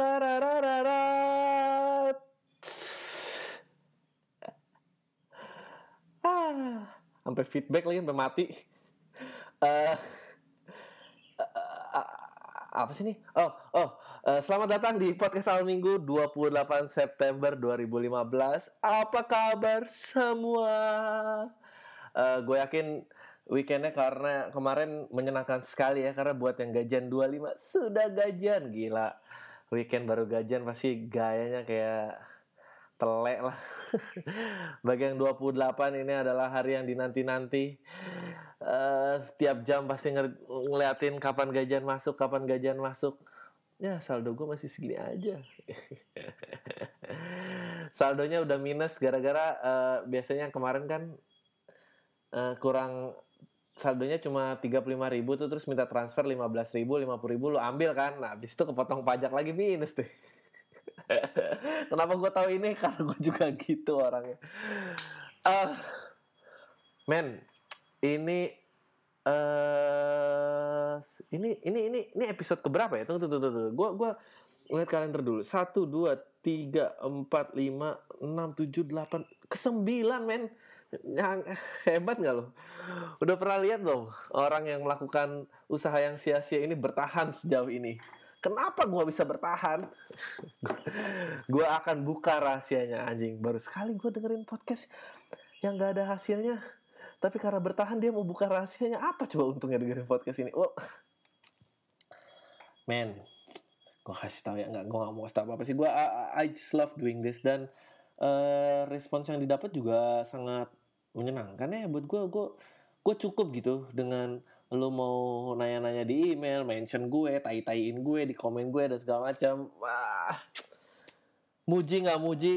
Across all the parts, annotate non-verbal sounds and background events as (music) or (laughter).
Ah, sampai feedback lagi sampai mati. Eh, eh, apa sih nih? Oh, oh, eh, selamat datang di podcast awal minggu 28 September 2015. Apa kabar semua? Eh, gue yakin weekendnya karena kemarin menyenangkan sekali ya karena buat yang gajian 25 sudah gajian gila. Weekend baru gajian pasti gayanya kayak telek lah. (laughs) Bagi yang 28 ini adalah hari yang dinanti-nanti. Eh, tiap jam pasti ng ngeliatin kapan gajian masuk, kapan gajian masuk. Ya saldo gue masih segini aja. (laughs) Saldonya udah minus gara-gara eh, biasanya kemarin kan eh, kurang saldonya cuma 35 ribu tuh terus minta transfer 15 ribu 50 ribu lu ambil kan. Nah habis itu kepotong pajak lagi minus tuh. (laughs) Kenapa gue tahu ini? (laughs) Karena gue juga gitu orangnya. Uh, men ini eh ini ini ini ini episode keberapa ya? Tunggu tunggu tunggu. Tunggu gue gue lihat kalender dulu. Satu dua tiga empat lima enam tujuh delapan. Kesembilan men yang (laughs) hebat nggak lo? Udah pernah lihat dong orang yang melakukan usaha yang sia-sia ini bertahan sejauh ini. Kenapa gue bisa bertahan? (laughs) gue akan buka rahasianya anjing. Baru sekali gue dengerin podcast yang gak ada hasilnya. Tapi karena bertahan dia mau buka rahasianya. Apa coba untungnya dengerin podcast ini? Oh. Man, gue kasih tau ya nggak gue nggak mau kasih tau apa, apa sih gue I, I just love doing this dan uh, respons yang didapat juga sangat menyenangkan. Ya buat gue gue gue cukup gitu dengan lo mau nanya-nanya di email mention gue tai-taiin gue di komen gue dan segala macam. Wah muji nggak muji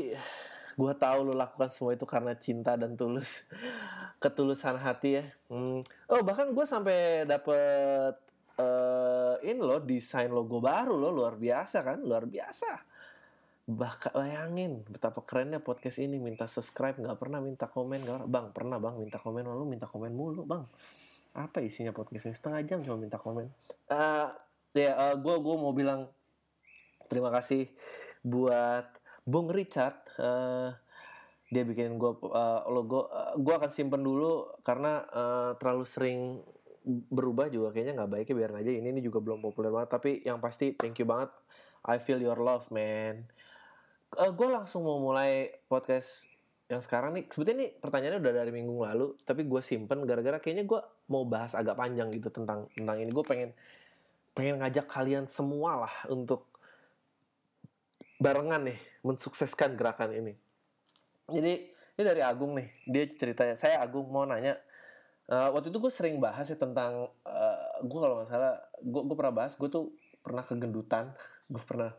gue tahu lo lakukan semua itu karena cinta dan tulus (laughs) ketulusan hati ya. Hmm. oh bahkan gue sampai dapet uh, ini lo desain logo baru lo luar biasa kan? Luar biasa bahkan bayangin betapa kerennya podcast ini minta subscribe nggak pernah minta komen nggak bang pernah bang minta komen lalu minta komen mulu bang. Apa isinya podcast ini? Setengah jam cuma minta komen. Uh, ya uh, gue gue mau bilang terima kasih buat Bung Richard. Uh, dia bikin gue uh, logo uh, gue akan simpen dulu karena uh, terlalu sering berubah juga kayaknya nggak baiknya biar aja ini ini juga belum populer banget tapi yang pasti thank you banget. I feel your love man uh, gue langsung mau mulai podcast yang sekarang nih. Sebetulnya nih pertanyaannya udah dari minggu lalu tapi gue simpen gara-gara kayaknya gue mau bahas agak panjang gitu tentang tentang ini. Gue pengen pengen ngajak kalian semua lah untuk barengan nih mensukseskan gerakan ini. Jadi ini dari Agung nih. Dia ceritanya saya Agung mau nanya uh, waktu itu gue sering bahas ya tentang uh, gue kalau nggak salah gue gue pernah bahas gue tuh pernah kegendutan (laughs) gue pernah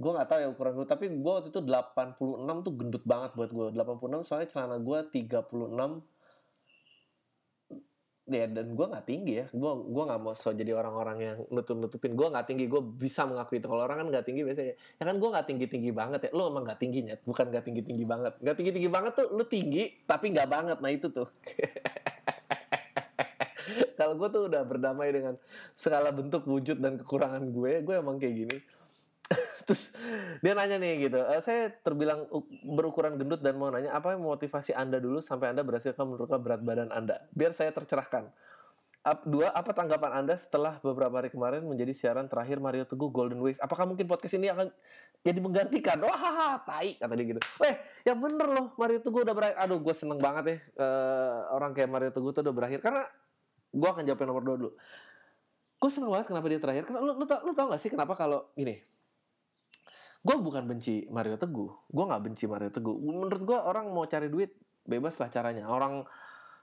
gue nggak tahu ya ukuran gue tapi gue waktu itu 86 tuh gendut banget buat gue 86 soalnya celana gue 36 ya dan gue nggak tinggi ya. Gue gue nggak mau so jadi orang-orang yang nutup nutupin gue nggak tinggi gue bisa mengakui itu. Kalau orang kan nggak tinggi biasanya. Ya kan gue nggak tinggi tinggi banget ya. Lo emang nggak tingginya bukan nggak tinggi tinggi banget. Nggak tinggi tinggi banget tuh lo tinggi tapi nggak banget. Nah itu tuh. (laughs) Kalau gue tuh udah berdamai dengan segala bentuk wujud dan kekurangan gue. Gue emang kayak gini terus dia nanya nih gitu e, saya terbilang berukuran gendut dan mau nanya apa motivasi anda dulu sampai anda berhasil menurunkan berat badan anda? Biar saya tercerahkan. Dua apa tanggapan anda setelah beberapa hari kemarin menjadi siaran terakhir Mario Teguh Golden Ways apakah mungkin podcast ini akan jadi menggantikan? Wah haha tai kata dia gitu. Eh yang bener loh Mario Teguh udah berakhir. Aduh gue seneng banget ya uh, orang kayak Mario Teguh tuh udah berakhir. Karena gue akan jawab nomor dua dulu. Gue seneng banget kenapa dia terakhir. Karena lu, lu, tau, lu tau gak sih kenapa kalau ini gue bukan benci Mario Teguh. Gue nggak benci Mario Teguh. Menurut gue orang mau cari duit bebas lah caranya. Orang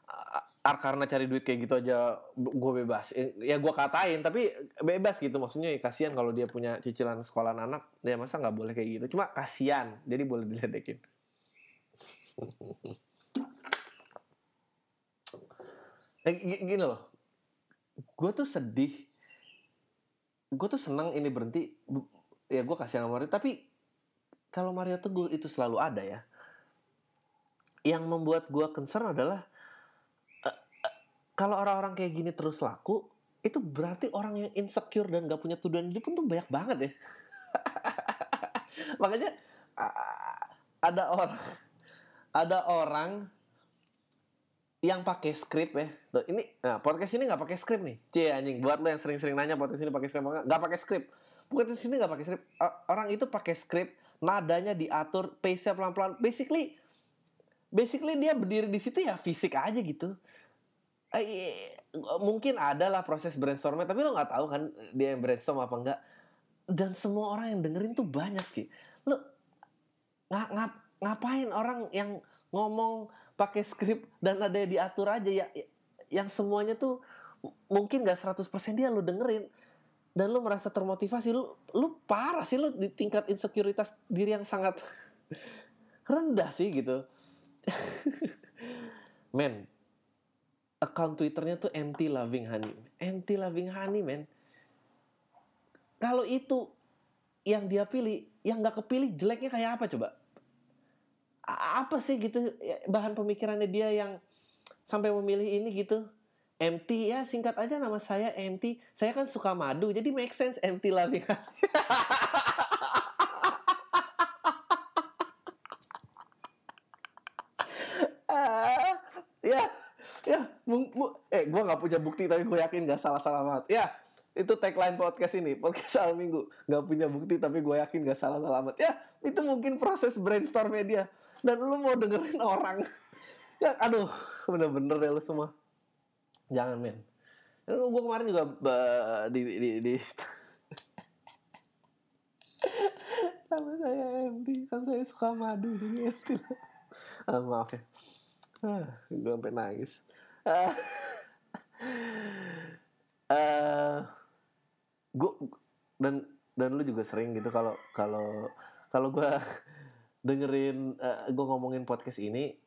uh, karena cari duit kayak gitu aja gue bebas. Ya gue katain tapi bebas gitu. Maksudnya ya, kasihan kalau dia punya cicilan sekolah anak. Ya masa nggak boleh kayak gitu? Cuma kasihan. Jadi boleh diledekin. Eh, gini loh. Gue tuh sedih. Gue tuh senang ini berhenti ya gue kasih sama Mario tapi kalau Mario Teguh itu selalu ada ya yang membuat gue concern adalah uh, uh, kalau orang-orang kayak gini terus laku itu berarti orang yang insecure dan gak punya tujuan hidup pun tuh banyak banget ya (laughs) makanya ada orang ada orang yang pakai skrip ya. Tuh, ini nah, podcast ini nggak pakai skrip nih. Cie anjing buat lo yang sering-sering nanya podcast ini pakai skrip nggak? Nggak pakai skrip. Podcast ini nggak pakai skrip. Orang itu pakai skrip, nadanya diatur, pace-nya pelan-pelan. Basically basically dia berdiri di situ ya fisik aja gitu. Eh, mungkin ada lah proses brainstormnya, tapi lo nggak tahu kan dia yang brainstorm apa enggak. Dan semua orang yang dengerin tuh banyak ki. Lo ngap, ngap, ngapain orang yang ngomong pakai skrip dan ada diatur aja ya yang semuanya tuh mungkin gak 100% dia lu dengerin dan lu merasa termotivasi lu lu parah sih lu di tingkat insekuritas diri yang sangat (laughs) rendah sih gitu. (laughs) Men account twitternya tuh anti loving honey. Anti loving honey men. Kalau itu yang dia pilih yang gak kepilih jeleknya kayak apa coba? Apa sih gitu ya, bahan pemikirannya dia yang sampai memilih ini gitu MT ya singkat aja nama saya MT saya kan suka madu jadi make sense MT loving (laughs) ah, ya ya eh gue nggak punya bukti tapi gue yakin gak salah salah banget. Ya itu tagline podcast ini podcast awal minggu. Nggak punya bukti tapi gue yakin gak salah salah amat ya itu mungkin proses brainstorm media. Dan lu mau dengerin orang. Ya aduh bener-bener ya lu semua jangan men. Gue kemarin juga di di, di (laughs) sama saya MD kan saya suka madu jadi (laughs) MD ah, maaf ya. Ah, gue sampai nangis. Ah, (laughs) uh, gue dan dan lu juga sering gitu kalau kalau kalau gue dengerin uh, eh, gue ngomongin podcast ini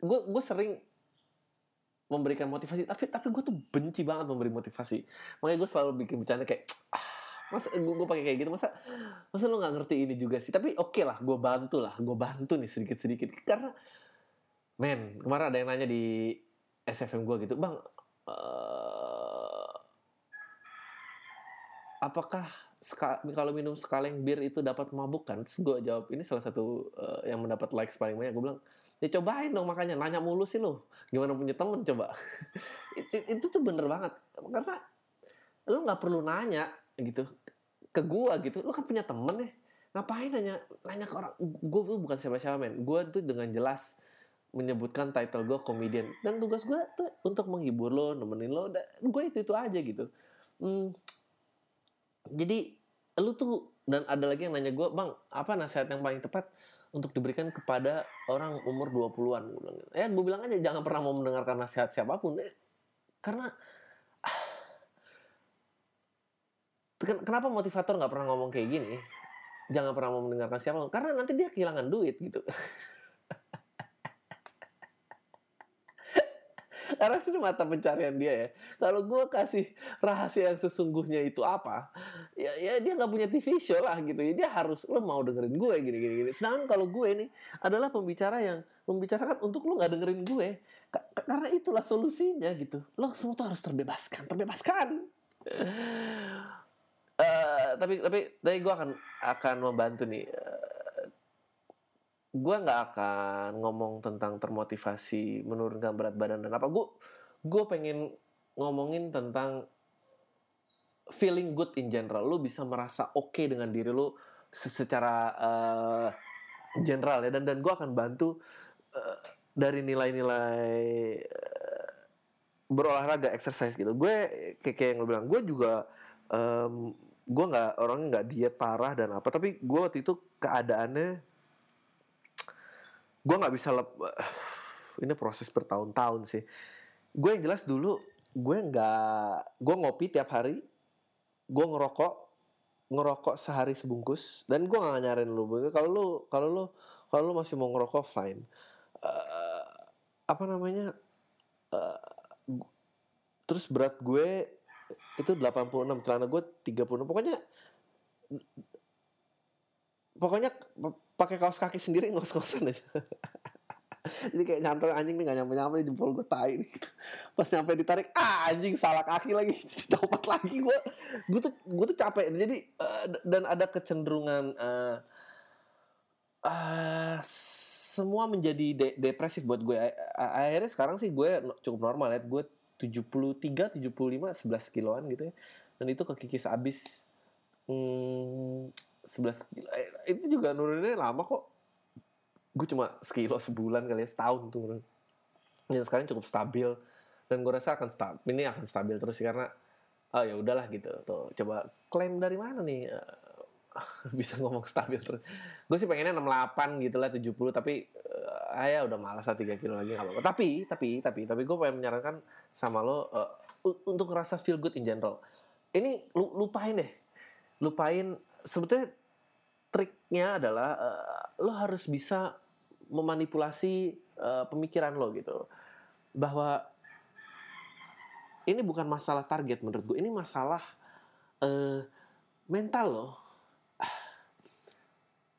gue gue sering memberikan motivasi. Tapi tapi gue tuh benci banget memberi motivasi. Makanya gue selalu bikin bercanda kayak ah, masa gue, gue pakai kayak gitu? Masa masa lo nggak ngerti ini juga sih? Tapi oke okay lah gue bantu lah. Gue bantu nih sedikit sedikit karena men kemarin ada yang nanya di SFM gue gitu bang uh, apakah kalau minum sekaleng bir itu dapat memabukkan terus gue jawab ini salah satu uh, yang mendapat likes paling banyak. Gue bilang ya cobain dong makanya nanya mulu sih lo gimana punya temen coba. (laughs) Itu, itu tuh bener banget. Karena lo nggak perlu nanya gitu ke gue gitu. Lo kan punya temen ya ngapain nanya nanya ke orang? Gue tuh bukan siapa-siapa men. Gue tuh dengan jelas menyebutkan title gue komedian. Dan tugas gue tuh untuk menghibur lo nemenin lo gue itu itu aja gitu. Hmm, jadi lu tuh dan ada lagi yang nanya gue bang apa nasihat yang paling tepat untuk diberikan kepada orang umur 20-an gue bilang ya gue bilang aja jangan pernah mau mendengarkan nasihat siapa pun. Eh, karena kenapa motivator nggak pernah ngomong kayak gini? Jangan pernah mau mendengarkan siapa pun. Karena nanti dia kehilangan duit gitu (laughs) karena ini mata pencarian dia ya. Kalau gue kasih rahasia yang sesungguhnya itu apa ya, ya dia nggak punya TV show lah gitu. Ya dia harus lo mau dengerin gue gini gini gini. Sedangkan kalau gue ini adalah pembicara yang membicarakan untuk lo nggak dengerin gue karena itulah solusinya gitu. Lo semua tuh harus terbebaskan terbebaskan. Uh, tapi tapi tapi gue akan akan membantu nih gue nggak akan ngomong tentang termotivasi menurunkan berat badan dan apa. Gue gue pengen ngomongin tentang feeling good in general. Lu bisa merasa oke okay dengan diri lu secara uh, general ya. Dan dan gue akan bantu uh, dari nilai-nilai uh, berolahraga exercise gitu. Gue kayak, yang lu bilang gue juga um, gue nggak orangnya nggak diet parah dan apa. Tapi gue waktu itu keadaannya gue nggak bisa lep (sighs) ini proses bertahun-tahun sih. Gue yang jelas dulu gue nggak gue ngopi tiap hari gue ngerokok ngerokok sehari sebungkus dan gue nggak nyarin lu. Kalau lu kalau lu kalau lu masih mau ngerokok fine. Uh, apa namanya? Uh, terus berat gue itu 86 celana gue 36 pokoknya pokoknya pakai kaos kaki sendiri ngos-ngosan aja (laughs) jadi kayak nyantol anjing nih gak nyampe nyampe di jempol gue tai nih. Pas nyampe ditarik ah anjing salah kaki lagi (laughs) copot lagi gue gue tuh gue tuh capek jadi uh, dan ada kecenderungan uh, uh, semua menjadi de depresif buat gue akhirnya sekarang sih gue cukup normal ya gue 73 75 11 kiloan gitu ya. Dan itu kekikis abis hmm, 11 kilo eh, itu juga nuruninnya lama kok. Gue cuma sekilo sebulan kali ya setahun tuh dan sekarang cukup stabil. Dan gue rasa akan stabil ini akan stabil terus sih karena oh ya udahlah gitu. Tuh coba klaim dari mana nih? Uh, (laughs) bisa ngomong stabil terus. Gue sih pengennya 68 gitu lah 70 tapi uh, ya udah malas lah 3 kilo lagi gak apa-apa. Tapi tapi tapi tapi gue pengen menyarankan sama lo uh, untuk ngerasa feel good in general. Ini lupain deh. Lupain sebetulnya triknya adalah uh, lo harus bisa memanipulasi uh, pemikiran lo gitu. Bahwa ini bukan masalah target menurut gue ini masalah uh, mental lo.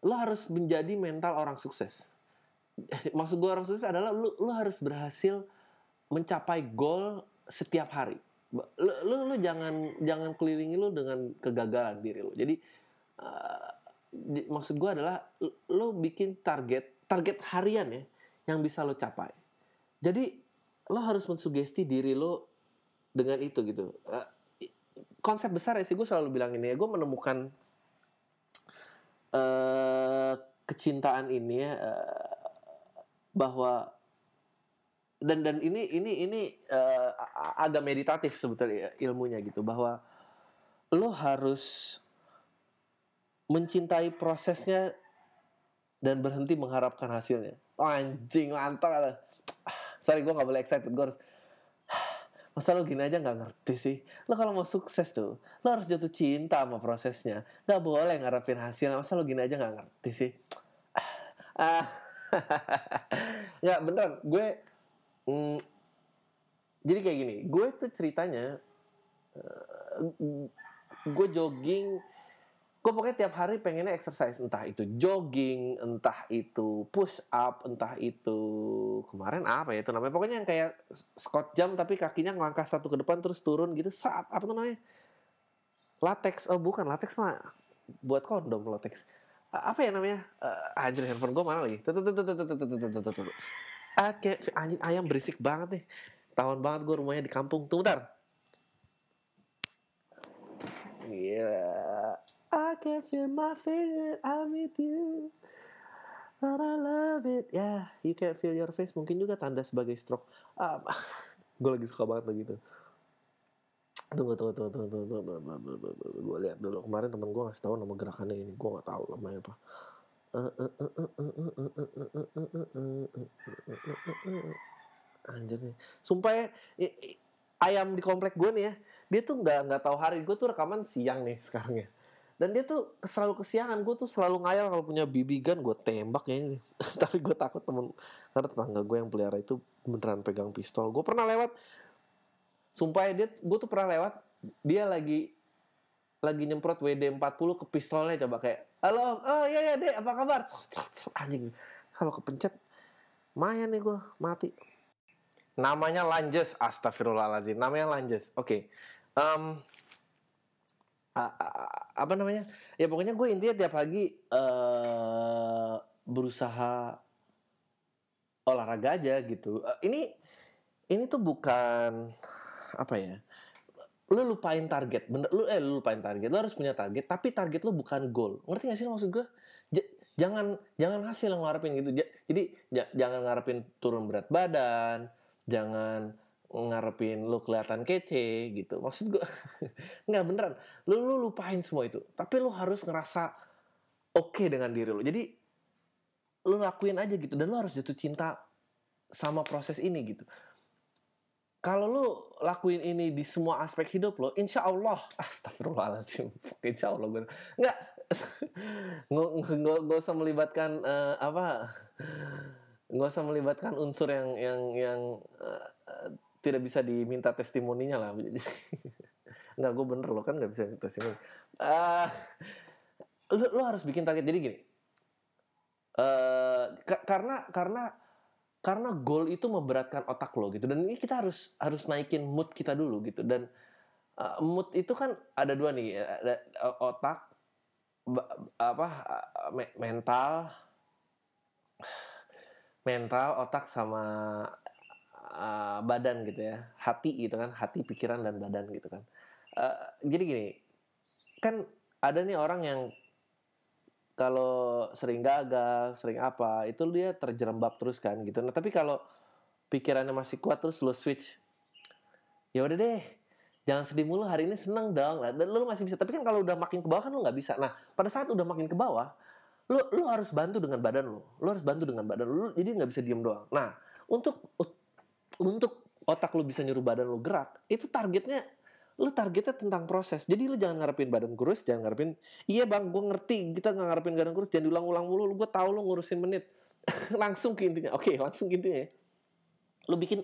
Lo harus menjadi mental orang sukses. (laughs) Maksud gue orang sukses adalah lo, lo harus berhasil mencapai goal setiap hari. Lo, lo, lo jangan jangan kelilingi lo dengan kegagalan diri lo. Jadi maksud gue adalah lo bikin target target harian ya yang bisa lo capai. Jadi lo harus mensugesti diri lo dengan itu gitu. Uh, konsep besar ya sih gue selalu bilang ini ya gue menemukan uh, kecintaan ini ya uh, bahwa dan dan ini ini ini uh, agak meditatif sebetulnya ilmunya gitu bahwa lo harus mencintai prosesnya dan berhenti mengharapkan hasilnya. Oh, anjing mantap. Sorry gue gak boleh excited. Gue harus Masa lo gini aja gak ngerti sih? Lo kalau mau sukses tuh, lo harus jatuh cinta sama prosesnya. Gak boleh ngarepin hasilnya. Masa lo gini aja gak ngerti sih? Ah, (laughs) ya beneran. Gue, mm, jadi kayak gini. Gue tuh ceritanya, uh, gue jogging gue pokoknya tiap hari pengennya exercise. Entah itu jogging entah itu push up entah itu kemarin apa ya itu namanya. Pokoknya yang kayak squat jam tapi kakinya ngelangkah satu ke depan terus turun gitu. Saat apa tuh namanya? Latex. Oh bukan. Latex mah buat kondom latex. Apa ya namanya? Uh, anjir handphone gue mana lagi? Kayak anjing ayam berisik banget nih. Tahun banget gue rumahnya di kampung. Tunggu bentar. Gila. Can feel my feet, I'm with you. But I love it. Ya, yeah, you can feel your face. Mungkin juga tanda sebagai stroke. Um, gue lagi suka banget lagi tuh. Tunggu, tunggu, tunggu, tunggu, tunggu, tunggu, tunggu, tunggu, tunggu, tunggu. Gue lihat dulu. Kemarin temen gue ngasih tahu nama gerakannya ini. Gue nggak tahu namanya apa. Anjir nih. Sumpah ya, ayam di komplek gue nih ya, dia tuh nggak nggak tahu hari. Gue tuh rekaman siang nih sekarang ya dan dia tuh selalu kesiangan. Gue tuh selalu ngayal kalau punya BB gun. Gue tembak ya. (laughs) Tapi gue takut temen karena tetangga gue yang pelihara itu beneran pegang pistol. Gue pernah lewat sumpah ya dia gue tuh pernah lewat dia lagi lagi nyemprot WD 40 ke pistolnya coba kayak halo oh iya iya dek apa kabar? Anjing. Kalau kepencet mayan nih gue mati. Namanya Lanjes astagfirullahaladzim. Namanya Lanjes oke okay. um, apa namanya? Ya pokoknya gue intinya tiap pagi uh, berusaha olahraga aja gitu. Uh, ini ini tuh bukan apa ya? Lu lupain target bener lu eh lu lupain target lu harus punya target tapi target lu bukan goal. Ngerti gak sih maksud gue J jangan jangan hasil yang ngarepin gitu. Jadi jangan ngarepin turun berat badan jangan ngarepin lu kelihatan kece gitu. Maksud gue (laughs) nggak beneran. Lu, lu lupain semua itu. Tapi lu harus ngerasa oke okay dengan diri lu. Jadi lu lakuin aja gitu. Dan lu harus jatuh cinta sama proses ini gitu. Kalau lu lakuin ini di semua aspek hidup lo, insya Allah, (laughs) astagfirullahaladzim, insya Allah gue (laughs) nggak. Nggak usah melibatkan uh, apa, nggak usah melibatkan unsur yang yang yang uh, tidak bisa diminta testimoninya lah. (laughs) Enggak, gue bener loh kan nggak bisa testimoni. Uh, lu, lu harus bikin target. Jadi gini, uh, karena karena karena goal itu memberatkan otak lo gitu dan ini kita harus harus naikin mood kita dulu gitu dan uh, mood itu kan ada dua nih ada otak apa mental mental otak sama uh, badan gitu ya hati gitu kan hati pikiran dan badan gitu kan uh, jadi gini kan ada nih orang yang kalau sering gagal, sering apa, itu dia terjerembab terus kan gitu. Nah, tapi kalau pikirannya masih kuat terus lo switch. Ya udah deh. Jangan sedih mulu hari ini seneng dong. Nah, lo masih bisa. Tapi kan kalau udah makin ke bawah kan lo nggak bisa. Nah, pada saat udah makin ke bawah, lo lo harus bantu dengan badan lo. Lo harus bantu dengan badan lo. Jadi nggak bisa diem doang. Nah, untuk untuk otak lo bisa nyuruh badan lo gerak, itu targetnya lu targetnya tentang proses. Jadi lu jangan ngarepin badan kurus jangan ngarepin iya bang gue ngerti kita nggak ngarepin badan kurus jangan diulang-ulang mulu gue tahu lu ngurusin menit. (laughs) Langsung ke intinya oke langsung ke intinya ya. lu bikin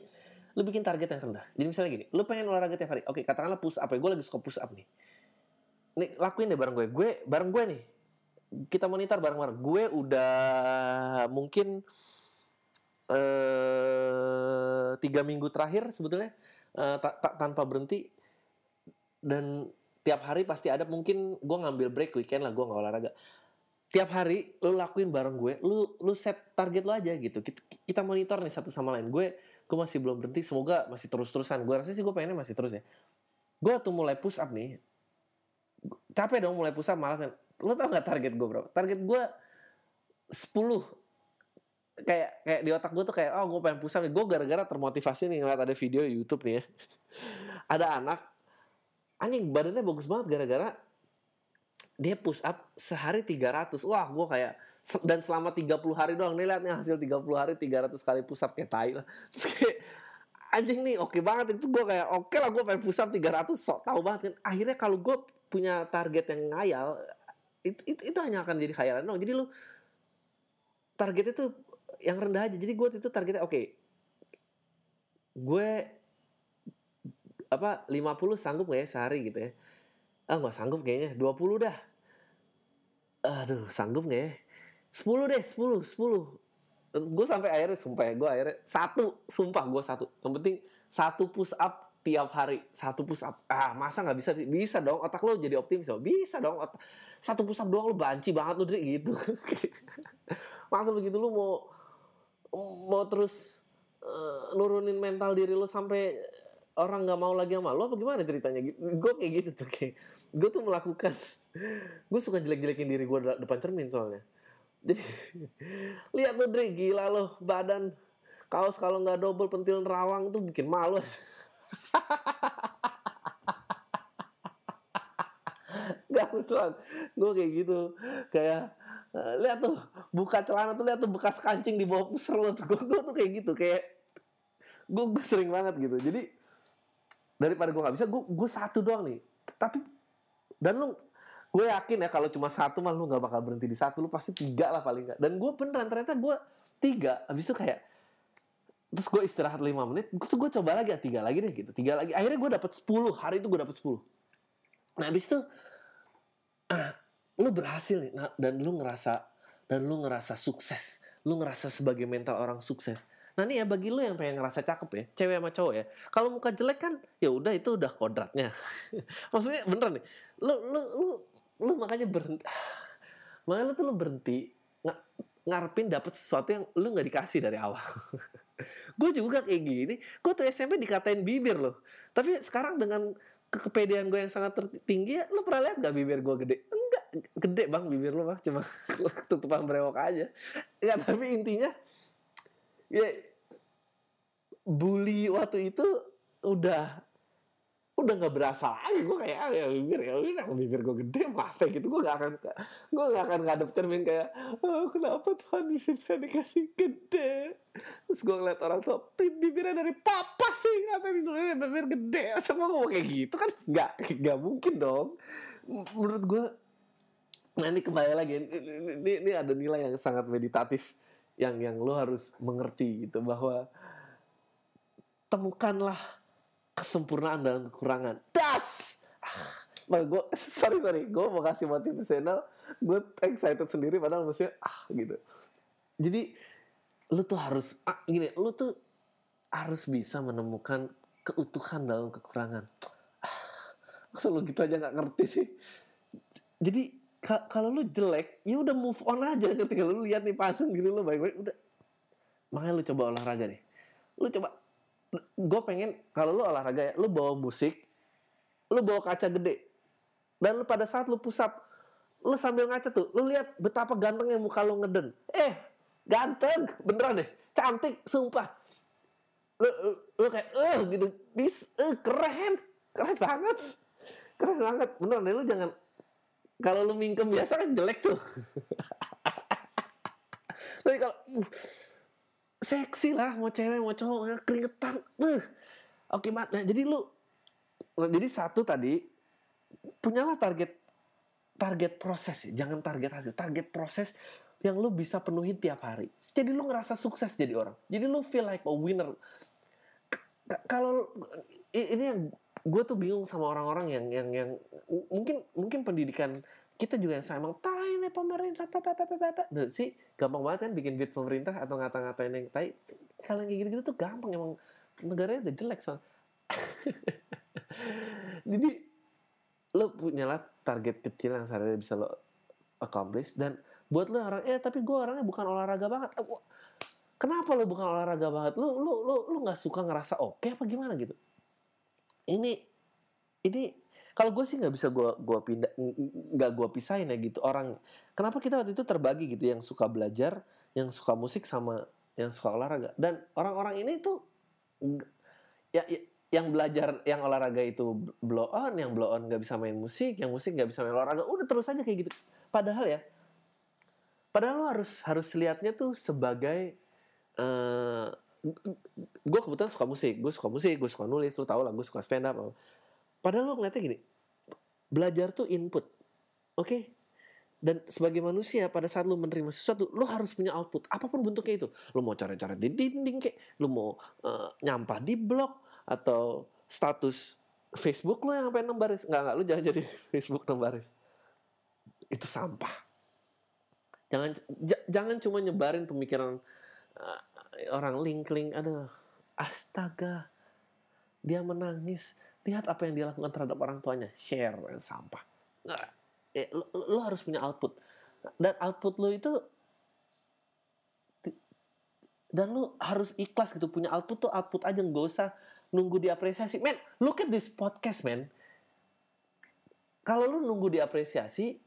lu bikin target yang rendah. Jadi misalnya gini lu pengen olahraga tiap hari. Oke katakanlah push up ya gue lagi suka push up nih. Nih lakuin deh bareng gue. Gue bareng gue nih. Kita monitor bareng-bareng. Gue udah mungkin eh tiga minggu terakhir sebetulnya uh, tanpa berhenti. Dan tiap hari pasti ada mungkin gue ngambil break weekend lah gue nggak olahraga. Tiap hari lu lakuin bareng gue lu lu set target lo aja gitu. Kita, kita monitor nih satu sama lain. Gue gue masih belum berhenti semoga masih terus terusan gue rasa sih gue pengennya masih terus ya. Gue tuh mulai push up nih. Capek dong mulai push up malas kan lo tau gak target gue berapa target gue 10 kayak kayak di otak gue tuh kayak oh gue pengen nih. Gue gara-gara termotivasi nih ngeliat ada video YouTube nih ya. (laughs) Ada anak anjing badannya bagus banget gara-gara dia push up sehari 300 wah gue kayak dan selama 30 hari doang nih lihat nih hasil 30 hari 300 kali push up kayak tai lah. (laughs) Anjing nih oke okay banget. Itu gue kayak oke okay lah gue pengen push up 300 sok tahu banget kan. Akhirnya kalau gue punya target yang ngayal itu, itu itu hanya akan jadi khayalan no jadi lu targetnya tuh yang rendah aja. Jadi gue itu targetnya oke. Okay, gue apa 50 sanggup gak ya sehari gitu ya? Ah nggak sanggup kayaknya. 20 dah. Aduh sanggup gak ya? 10 deh 10 10 gue sampai akhirnya sumpah ya gue akhirnya satu sumpah gue satu. Yang penting satu push up tiap hari satu push up. Ah masa nggak bisa? Bisa dong otak lo jadi optimis loh. Bisa dong otak, satu push up doang lo banci banget lo deh gitu. (laughs) Langsung begitu lo mau mau terus uh, nurunin mental diri lo sampai orang nggak mau lagi sama lo apa gimana ceritanya? Gue kayak gitu tuh kayak gue tuh melakukan (laughs) gue suka jelek-jelekin diri gue depan cermin soalnya. Jadi (laughs) lihat tuh Dri gila lo badan kaos kalau nggak double pentil rawang tuh bikin malu. Gak betulan Gue kayak gitu Kayak Lihat tuh Buka celana tuh Lihat tuh bekas kancing di bawah pusar lo tuh. (laughs) Gue tuh kayak gitu Kayak Gue sering banget gitu. Jadi daripada gue nggak bisa gue gue satu doang nih. Tapi dan lu gue yakin ya kalau cuma satu mah lu nggak bakal berhenti di satu lu pasti tiga lah paling nggak. Dan gue beneran ternyata gue tiga habis itu kayak terus gue istirahat lima menit gue tuh gue coba lagi ya tiga lagi deh gitu tiga lagi. Akhirnya gue dapet sepuluh hari itu gue dapet sepuluh. Nah habis itu (clears throat) lu berhasil nih nah, dan lu ngerasa dan lu ngerasa sukses lu ngerasa sebagai mental orang sukses Nah nih ya bagi lu yang pengen ngerasa cakep ya, cewek sama cowok ya. Kalau muka jelek kan ya udah itu udah kodratnya. (laughs) Maksudnya beneran nih. Lu lu lu lu makanya berhenti. (sighs) Makanya lu tuh lu berhenti ng ngarepin dapet sesuatu yang lu nggak dikasih dari awal. (laughs) gue juga kayak gini. Gue tuh SMP dikatain bibir loh. Tapi sekarang dengan kepedean gue yang sangat tertinggi ya, lu pernah lihat gak bibir gue gede? Enggak, gede bang bibir lu mah cuma (laughs) tutupan brewok aja. Ya tapi intinya ya bully waktu itu udah udah nggak berasa lagi gue kayak ah, ya bibir ya udah bibir gue gede (laughs) maaf gitu. Gue gak akan gue gak akan ngadep cermin kayak oh, kenapa Tuhan bibir saya dikasih gede? Terus gue ngeliat orang tua bibirnya dari papa sih ngapain bibirnya bibir gede? (laughs) Masa gue kayak gitu kan nggak nggak mungkin dong. Menurut gue nah ini kembali lagi ini, ini ada nilai yang sangat meditatif yang yang lo harus mengerti gitu bahwa temukanlah kesempurnaan dalam kekurangan. Das. Nah, gue (laughs) sorry sorry, gue mau kasih motivasional, gue excited sendiri padahal maksudnya ah gitu. Jadi lu tuh harus ah, gini lu tuh harus bisa menemukan keutuhan dalam kekurangan kalau gitu aja nggak ngerti sih jadi ka kalau lu jelek ya udah move on aja ketika lu lihat nih pasang diri lu baik-baik udah makanya lu coba olahraga deh lu coba gue pengen kalau lu olahraga ya lu bawa musik lu bawa kaca gede. Dan lu pada saat lu pusap lu sambil ngaca tuh lu lihat betapa gantengnya muka lu ngeden. Eh ganteng beneran deh cantik sumpah. Lu, lu, lu kayak eh gitu bis uh, keren keren banget keren banget. Beneran deh lu jangan kalau lu mingkem biasa kan jelek tuh. (laughs) Tapi kalau uh, seksi lah mau cewek mau cowok keringetan uh. oke mat nah jadi lu jadi satu tadi punyalah target target proses ya jangan target hasil target proses yang lu bisa penuhi tiap hari. Jadi lu ngerasa sukses jadi orang. Jadi lu feel like a winner. Kalau ini yang gue tuh bingung sama orang-orang yang yang yang mungkin mungkin pendidikan kita juga yang sama emang tai nih pemerintah apa apa apa apa nah, sih gampang banget kan bikin beat pemerintah atau ngata-ngatain yang tai. Kalau yang kayak gitu-gitu tuh gampang emang negaranya udah jelek soal (laughs) jadi lo punya lah target kecil yang seharusnya bisa lo accomplish dan buat lo orang eh tapi gue orangnya bukan olahraga banget. Eh, kenapa lo bukan olahraga banget? Lo lo lo lo nggak suka ngerasa oke okay apa gimana gitu? Ini ini kalau gue sih nggak bisa gue gua pindah nggak gue pisahin ya gitu. Orang kenapa kita waktu itu terbagi gitu? Yang suka belajar yang suka musik sama yang suka olahraga. Dan orang-orang ini tuh ya, ya yang belajar yang olahraga itu blow on yang blow on nggak bisa main musik yang musik nggak bisa main olahraga udah terus aja kayak gitu. Padahal ya padahal lo harus harus lihatnya tuh sebagai uh, eh, gue kebetulan suka musik. Gue suka musik gue suka nulis lo tau lah gue suka stand up padahal lo ngeliatnya gini belajar tuh input oke? Okay? dan sebagai manusia pada saat lo menerima sesuatu lo harus punya output. Apa pun bentuknya itu. Lo mau cara-cara di dinding kayak lo mau uh, nyampah di blog atau status Facebook lo yang sampai enam baris. Nggak nggak lo jangan jadi (laughs) Facebook enam baris. Itu sampah. Jangan jangan cuma nyebarin pemikiran uh, orang link-link ada astaga dia menangis lihat apa yang dia lakukan terhadap orang tuanya. Share sampah. Nah, eh, lo, lo harus punya output. Dan output lo itu dan lo harus ikhlas gitu. Punya output tuh output aja nggak usah nunggu diapresiasi. Men look at this podcast man kalau lu nunggu diapresiasi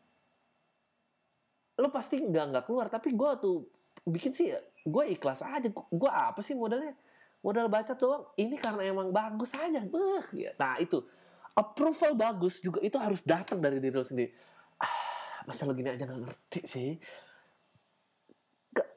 lo pasti nggak nggak keluar. Tapi gue tuh bikin sih gue ikhlas aja. Gue apa sih modalnya modal baca doang ini karena emang bagus aja beh ya. nah itu. Approval bagus juga itu harus datang dari diri lo sendiri. Ah masa lo gini aja nggak ngerti sih?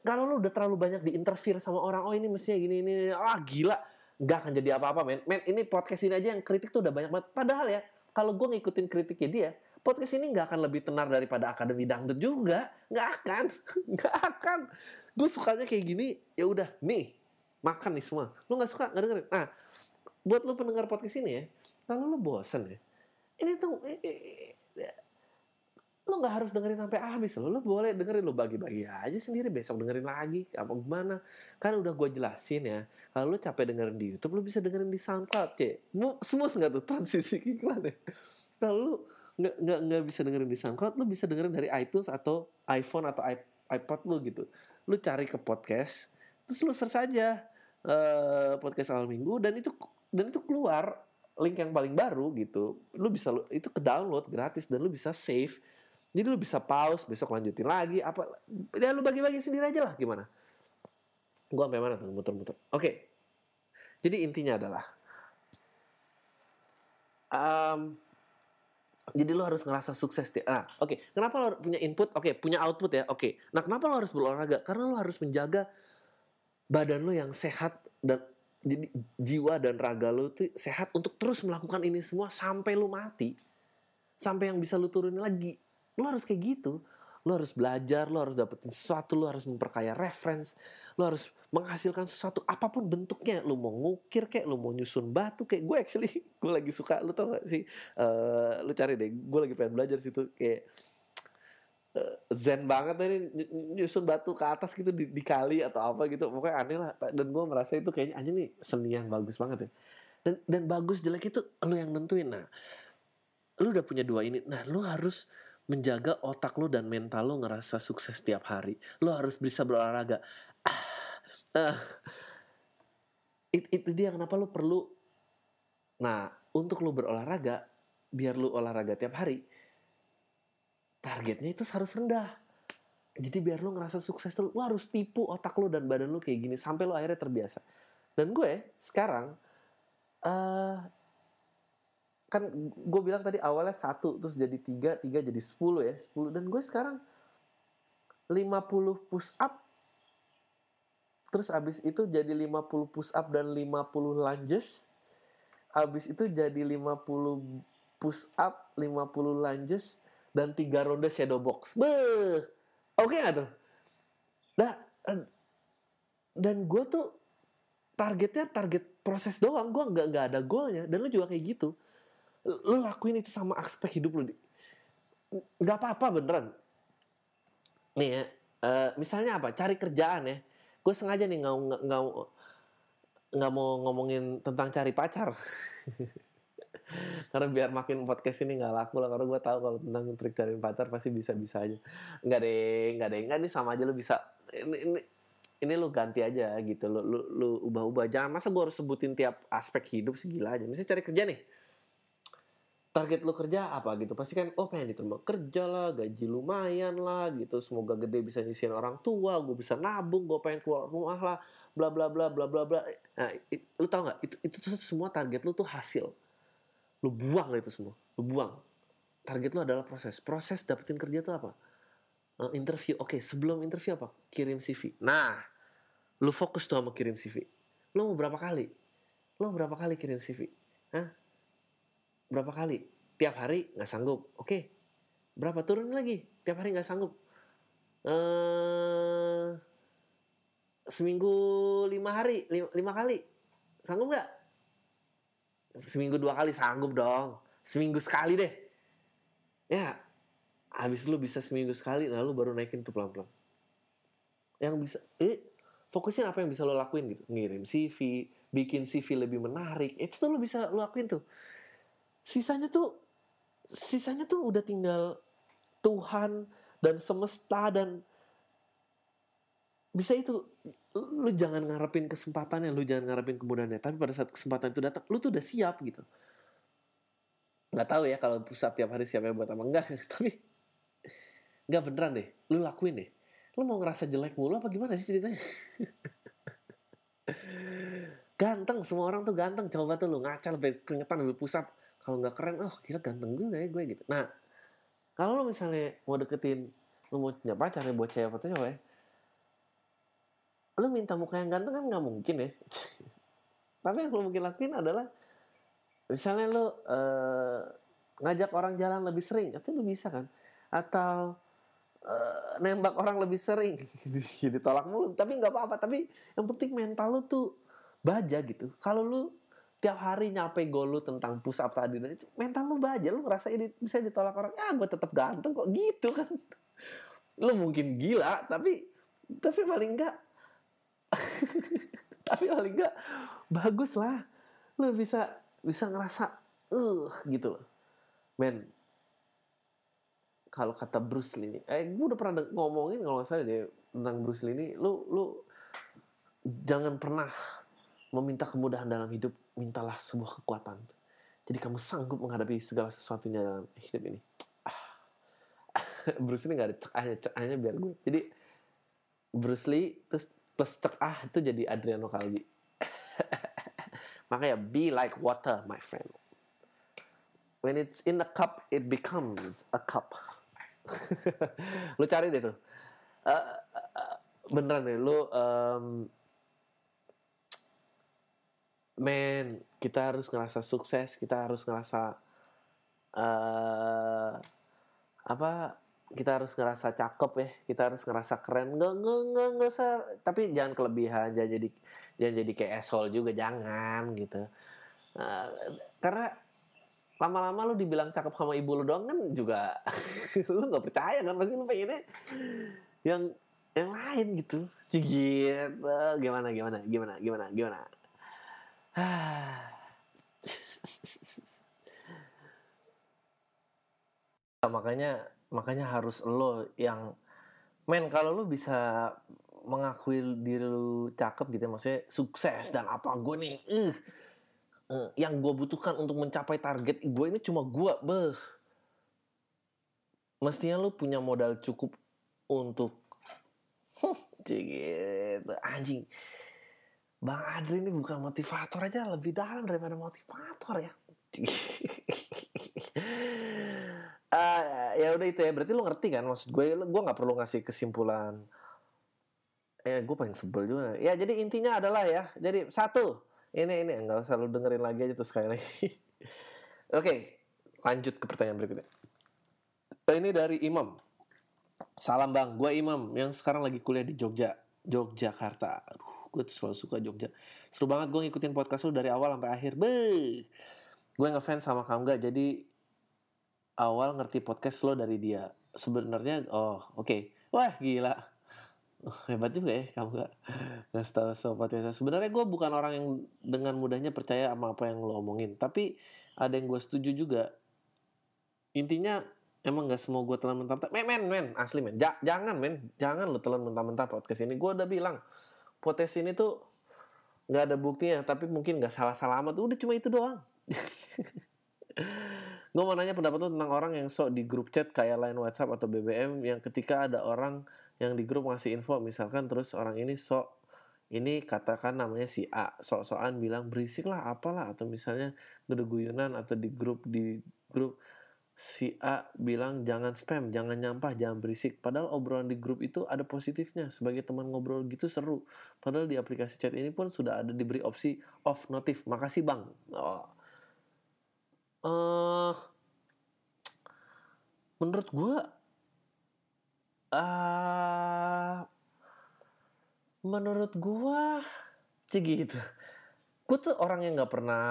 Kalau lo udah terlalu banyak diinterfere sama orang oh ini mestinya gini ini ah gila. Nggak akan jadi apa-apa men. Men ini podcast ini aja yang kritik tuh udah banyak banget. Padahal ya kalau gue ngikutin kritiknya dia podcast ini nggak akan lebih tenar daripada akademi dangdut juga. Nggak akan. (laughs) Nggak akan. Gue sukanya kayak gini ya udah nih makan nih semua. Lu nggak suka nggak dengerin. Nah buat lu pendengar podcast ini ya kalau lu bosen ya ini tuh eh, eh, lu nggak harus dengerin sampai habis lo lu boleh dengerin lu bagi-bagi aja sendiri. Besok dengerin lagi apa gimana. Kan udah gue jelasin ya kalau lu capek dengerin di YouTube lu bisa dengerin di SoundCloud cek smooth nggak tuh transisi (laughs) gimana? Kalau lu nggak nggak nggak bisa dengerin di SoundCloud lu bisa dengerin dari iTunes atau iPhone atau iPod lu gitu. Lu cari ke podcast terus lu search aja uh, podcast awal minggu dan itu dan itu keluar link yang paling baru gitu lu bisa itu ke download gratis dan lu bisa save jadi lu bisa pause besok lanjutin lagi apa ya lu bagi-bagi sendiri aja lah gimana gua sampai mana tuh muter-muter oke okay. jadi intinya adalah um, jadi lo harus ngerasa sukses deh. Nah, oke. Okay. Kenapa lo punya input? Oke, okay, punya output ya. Oke. Okay. Nah, kenapa lo harus berolahraga? Karena lo harus menjaga badan lo yang sehat dan jadi jiwa dan raga lo tuh sehat untuk terus melakukan ini semua sampai lo mati. Sampai yang bisa lo turunin lagi. Lo harus kayak gitu lo harus belajar, lo harus dapetin sesuatu, lo harus memperkaya reference, lo harus menghasilkan sesuatu apa pun bentuknya. Lo mau ngukir kayak, lo mau nyusun batu kayak gue actually (laughs) gue lagi suka, lo tau gak sih? Uh, lo cari deh, gue lagi pengen belajar situ kayak eh, zen banget ini nyusun batu ke atas gitu di, di kali atau apa gitu. Pokoknya aneh lah dan gue merasa itu kayaknya anjing nih senian bagus banget ya. Dan dan bagus jelek itu lu yang nentuin. Nah lu udah punya dua ini. Nah lu harus menjaga otak lu dan mental lu ngerasa sukses setiap hari. Lu harus bisa berolahraga. Ah, uh, it, itu dia kenapa lu perlu nah untuk lu berolahraga biar lu olahraga tiap hari targetnya itu harus rendah. Jadi biar lu ngerasa sukses lu harus tipu otak lu dan badan lu kayak gini sampai lu akhirnya terbiasa. Dan gue sekarang uh, kan gue bilang tadi awalnya satu terus jadi tiga tiga jadi sepuluh ya sepuluh. Dan gue sekarang 50 push up terus abis itu jadi 50 push up dan 50 lunges. Abis itu jadi 50 push up, 50 lunges, dan 3 ronde shadow box. Oke okay gak tuh? Nah, dan gue tuh targetnya target proses doang. Gue nggak nggak ada goalnya. Dan lu juga kayak gitu. Lu lakuin itu sama aspek hidup lu. Gak apa-apa beneran. Nih ya, uh, misalnya apa? Cari kerjaan ya. Gue sengaja nih nggak nggak nggak mau ngomongin tentang cari pacar. (laughs) karena biar makin podcast ini nggak laku lah karena gue tahu kalau tentang trik cari pacar pasti bisa bisa aja. Nggak deh nggak deh nggak nih sama aja lo bisa ini, ini ini lu ganti aja gitu. Lu lu, lu ubah-ubah. Jangan masa gue harus sebutin tiap aspek hidup segila aja? Misalnya cari kerja nih. Target lu kerja apa gitu? Pasti kan oh pengen diterima kerja lah gaji lumayan lah gitu. Semoga gede bisa nyisihin orang tua gue bisa nabung gue pengen keluar rumah lah bla bla bla bla bla bla. Nah it, lu tau nggak? Itu itu semua target lu tuh hasil lu buang itu semua. Lu buang. Target lu adalah proses. Proses dapetin kerja itu apa? Uh, interview. Oke okay, sebelum interview apa? Kirim CV nah lu fokus tuh sama kirim CV lu mau berapa kali? Lu berapa kali kirim CV Hah? berapa kali? Tiap hari nggak sanggup. Oke. Okay. berapa? Turun lagi. Tiap hari nggak sanggup. Uh, seminggu lima hari lima, lima kali. Sanggup nggak seminggu dua kali sanggup dong. Seminggu sekali deh. Ya habis lu bisa seminggu sekali lalu baru naikin tuh pelan-pelan. Yang bisa eh fokusnya apa yang bisa lo lakuin gitu? Ngirim CV bikin CV lebih menarik. Itu tuh lo bisa lo lakuin tuh. Sisanya tuh sisanya tuh udah tinggal Tuhan dan semesta dan bisa itu lu jangan ngarepin kesempatannya lu jangan ngarepin kemudahannya. Tapi pada saat kesempatan itu datang lu tuh udah siap gitu. Nggak tahu ya kalau pusat tiap hari siapa yang buat apa enggak. (laughs) Tapi nggak beneran deh lu lakuin deh. Lu mau ngerasa jelek mulu apa gimana sih ceritanya? (laughs) Ganteng semua orang tuh ganteng. Coba tuh lu ngaca lebih keringetan lebih pusat kalau nggak keren oh kira ganteng gue ya gue gitu. Nah kalau lu misalnya mau deketin lu mau punya pacar ya buat cewek atau cewek lu minta muka yang ganteng kan nggak mungkin ya. (laughs) Tapi yang lu mungkin lakuin adalah misalnya lu uh, ngajak orang jalan lebih sering itu lu bisa kan? Atau uh, nembak orang lebih sering (laughs) ditolak mulu. Tapi nggak apa-apa tapi yang penting mental lu tuh baja gitu. Kalau lu tiap hari nyampe gol lu tentang push up tadi dan mental lu baja lu ngerasa ini bisa ditolak orang ya gue tetap ganteng kok (laughs) gitu kan. Lu mungkin gila tapi tapi paling enggak (laughs) tapi paling enggak bagus lah. Lo bisa bisa ngerasa uh gitu loh. Men kalau kata Bruce Lee ini eh gue udah pernah ngomongin kalau nggak salah deh tentang Bruce Lee ini lu lu jangan pernah meminta kemudahan dalam hidup mintalah sebuah kekuatan. Jadi kamu sanggup menghadapi segala sesuatunya dalam hidup ini. Ah. (laughs) Bruce Lee nggak ada cekahnya cekahnya biar gue. Jadi Bruce Lee terus plus cek ah itu jadi Adriano Calvi. (laughs) Makanya be like water my friend. When it's in the cup it becomes a cup. (laughs) Lu cari deh tuh. Uh, uh, beneran deh lu um, man kita harus ngerasa sukses kita harus ngerasa uh, apa kita harus ngerasa cakep ya kita harus ngerasa keren. Nggak nggak nggak nggak usah. Tapi jangan kelebihan jangan jadi jangan jadi kayak asshole juga jangan gitu. Uh, karena lama-lama lu dibilang cakep sama ibu lu doang kan juga (laughs) lu nggak percaya kan pasti lu pengennya yang yang lain gitu. Gitu gimana gimana gimana gimana gimana? (sighs) Makanya makanya harus lo yang men kalau lu bisa mengakui diri lu cakep gitu ya, maksudnya sukses dan apa gue nih uh, yang gue butuhkan untuk mencapai target gue ini cuma gue beh. Mestinya lu punya modal cukup untuk gitu anjing. Bang Adri ini bukan motivator aja lebih dalam daripada motivator ya (laughs) uh, ya udah itu ya. Berarti lu ngerti kan maksud gue? Gue nggak perlu ngasih kesimpulan. Eh gue paling sebel juga. Ya jadi intinya adalah ya. Jadi satu ini ini. Nggak usah lu dengerin lagi aja tuh sekali lagi. (laughs) Oke lanjut ke pertanyaan berikutnya. Ini dari Imam. Salam bang. Gue Imam yang sekarang lagi kuliah di Jogja Yogyakarta aduh gue selalu suka Jogja. Seru banget gue ngikutin podcast lu dari awal sampai akhir. Be gue ngefans sama kamu gak jadi awal ngerti podcast lo dari dia. Sebenarnya oh oke. Okay. wah gila. (laughs) Hebat juga ya kamu gak nggak tahu sobatnya sebenarnya gue bukan orang yang dengan mudahnya percaya sama apa yang lo omongin. Tapi ada yang gue setuju juga. Intinya emang gak semua gue telan mentah-mentah. Men men men asli men. Ja jangan men. Jangan lo telan mentah-mentah podcast ini. Gue udah bilang podcast ini tuh nggak ada buktinya. Tapi mungkin nggak salah-salah amat. Udah cuma itu doang (laughs) gue mau nanya pendapat lo tentang orang yang sok di grup chat kayak line WhatsApp atau BBM yang ketika ada orang yang di grup ngasih info misalkan terus orang ini sok ini katakan namanya si A sok-sokan bilang berisik lah apalah atau misalnya gede guyunan atau di grup di grup si A bilang jangan spam, jangan nyampah, jangan berisik. Padahal obrolan di grup itu ada positifnya. Sebagai teman ngobrol gitu seru. Padahal di aplikasi chat ini pun sudah ada diberi opsi off notif. Makasih bang. Oh. Uh, menurut gue uh, menurut gua sih gitu. Gue tuh orang yang nggak pernah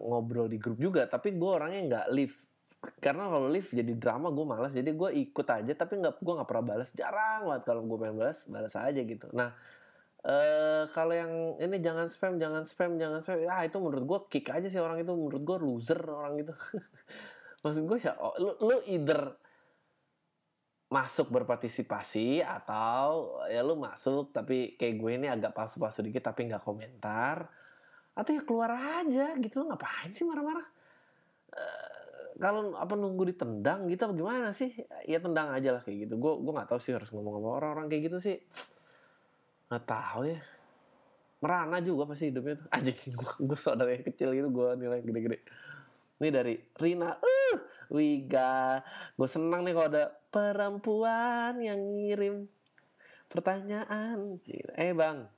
ngobrol di grup juga tapi gue orangnya nggak live. Karena kalau live jadi drama gue malas jadi gue ikut aja tapi nggak gue nggak pernah balas jarang banget kalau gue pengen balas balas aja gitu. Nah Uh, kalau yang ini jangan spam, jangan spam, jangan spam. Ah itu menurut gue kick aja sih orang itu. Menurut gue loser orang itu. (laughs) Maksud gue ya, oh, lu, lu either masuk berpartisipasi atau ya lu masuk tapi kayak gue ini agak palsu-palsu dikit tapi nggak komentar atau ya keluar aja gitu lo ngapain sih marah-marah uh, kalau apa nunggu ditendang gitu apa gimana sih ya tendang aja lah kayak gitu gue gue nggak tahu sih harus ngomong sama orang-orang kayak gitu sih nggak tahu ya merana juga pasti hidupnya tuh aja gue sok dari kecil gitu gue nilai gede-gede ini dari Rina uh Wiga gue senang nih kalau ada perempuan yang ngirim pertanyaan. Eh bang,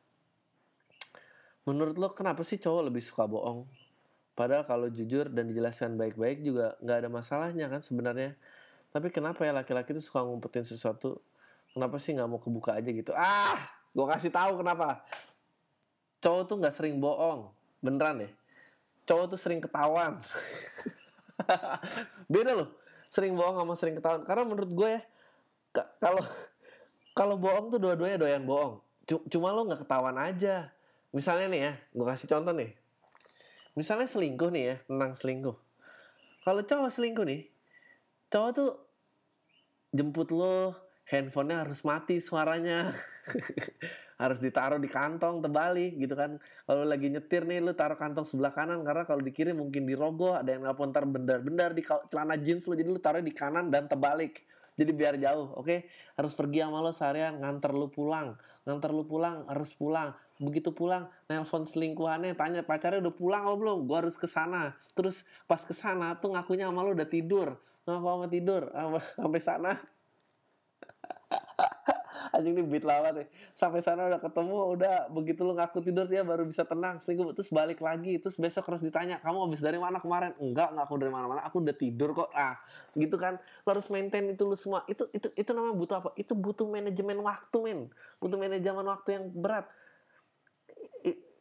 menurut lo kenapa sih cowok lebih suka bohong? Padahal kalau jujur dan dijelaskan baik-baik juga nggak ada masalahnya kan sebenarnya. Tapi kenapa ya laki-laki tuh suka ngumpetin sesuatu? Kenapa sih nggak mau kebuka aja gitu? Ah, gue kasih tahu kenapa. Cowok tuh nggak sering bohong, beneran deh. Cowok tuh sering ketahuan. (laughs) Beda loh sering bohong sama sering ketahuan karena menurut gue ya kalau kalau bohong tuh dua-duanya doyan bohong cuma lo nggak ketahuan aja misalnya nih ya gue kasih contoh nih misalnya selingkuh nih ya tentang selingkuh kalau cowok selingkuh nih cowok tuh jemput lo handphonenya harus mati suaranya. (laughs) Harus ditaruh di kantong terbalik gitu kan. Kalau lagi nyetir nih lu taruh kantong sebelah kanan karena kalau dikirim mungkin dirogoh ada yang nelpon ntar bendar-bendar di celana jeans lo jadi lu taruh di kanan dan terbalik. Jadi biar jauh oke? Okay? harus pergi sama lo seharian nganter lu pulang. Nganter lu pulang harus pulang. Begitu pulang nelpon selingkuhannya tanya pacarnya udah pulang apa belum? Gua harus ke sana. Terus pas ke sana tuh ngakunya sama lo udah tidur. Ngaku sama tidur sampai sana (laughs) anjing ini beat lama nih. Sampai sana udah ketemu udah begitu lu ngaku tidur dia baru bisa tenang. Selingkuh terus balik lagi terus besok harus ditanya kamu habis dari mana kemarin? Enggak enggak aku dari mana mana aku udah tidur kok. Ah gitu kan. Lu harus maintain itu lu semua. Itu itu itu namanya butuh apa? Itu butuh manajemen waktu men. Butuh manajemen waktu yang berat.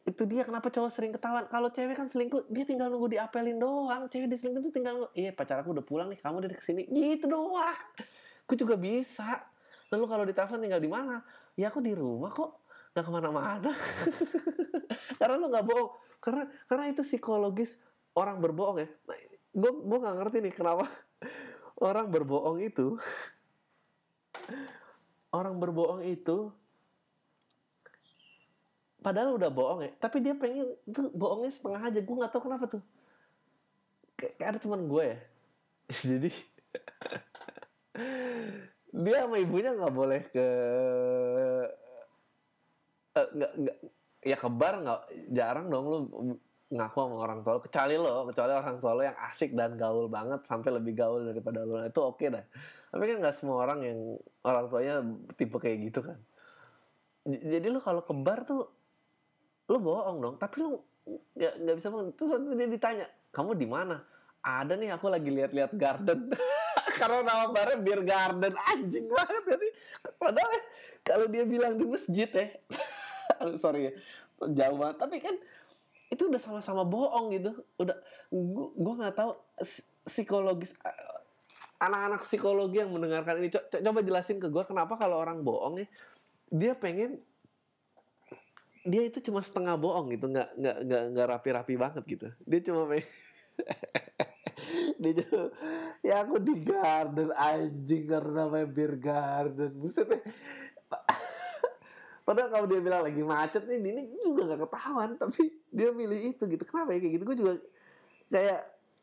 Itu dia kenapa cowok sering ketahuan. Kalau cewek kan selingkuh dia tinggal nunggu diapelin doang. Cewek diselingkuh tuh tinggal iya pacar aku udah pulang nih kamu dari ke sini. Gitu doang. Aku juga bisa lalu kalau ditelepon tinggal di mana? Ya aku di rumah kok. Nggak ke mana-mana. (laughs) Karena lu nggak bohong. Karena karena itu psikologis orang berbohong ya. Gue gue nggak ngerti nih kenapa (laughs) orang berbohong itu (laughs) orang berbohong itu padahal udah bohong ya tapi dia pengen tuh bohongnya setengah aja. Gue nggak tahu kenapa tuh. Kayak ada teman gue ya. Jadi dia sama ibunya nggak boleh ke eh, nggak nggak ya ke bar nggak jarang dong lu ngaku sama orang tua lu kecuali lo kecuali orang tua lo yang asik dan gaul banget sampai lebih gaul daripada lo itu oke dah. Tapi kan nggak semua orang yang orang tuanya tipe kayak gitu kan. Jadi lo kalau ke bar tuh lu bohong dong tapi lu nggak nggak bisa terus waktu dia ditanya kamu di mana? Ada nih aku lagi lihat-lihat garden (laughs) karena nama barnya beer garden. Anjing banget jadi padahal kalau dia bilang di masjid ya (laughs) sorry ya jauh banget. Tapi kan itu udah sama-sama bohong gitu. Udah gue nggak tahu psikologis anak-anak psikologi yang mendengarkan ini. Coba jelasin ke gue kenapa kalau orang bohong ya dia pengen dia itu cuma setengah bohong gitu. Nggak nggak nggak nggak rapi-rapi banget gitu. Dia cuma main (laughs) cuma ya aku di garden anjing karena main beer garden. Buset deh. Padahal kalau dia bilang lagi macet nih ini juga nggak ketahuan tapi dia milih itu gitu. Kenapa ya kayak gitu? Gue juga kayak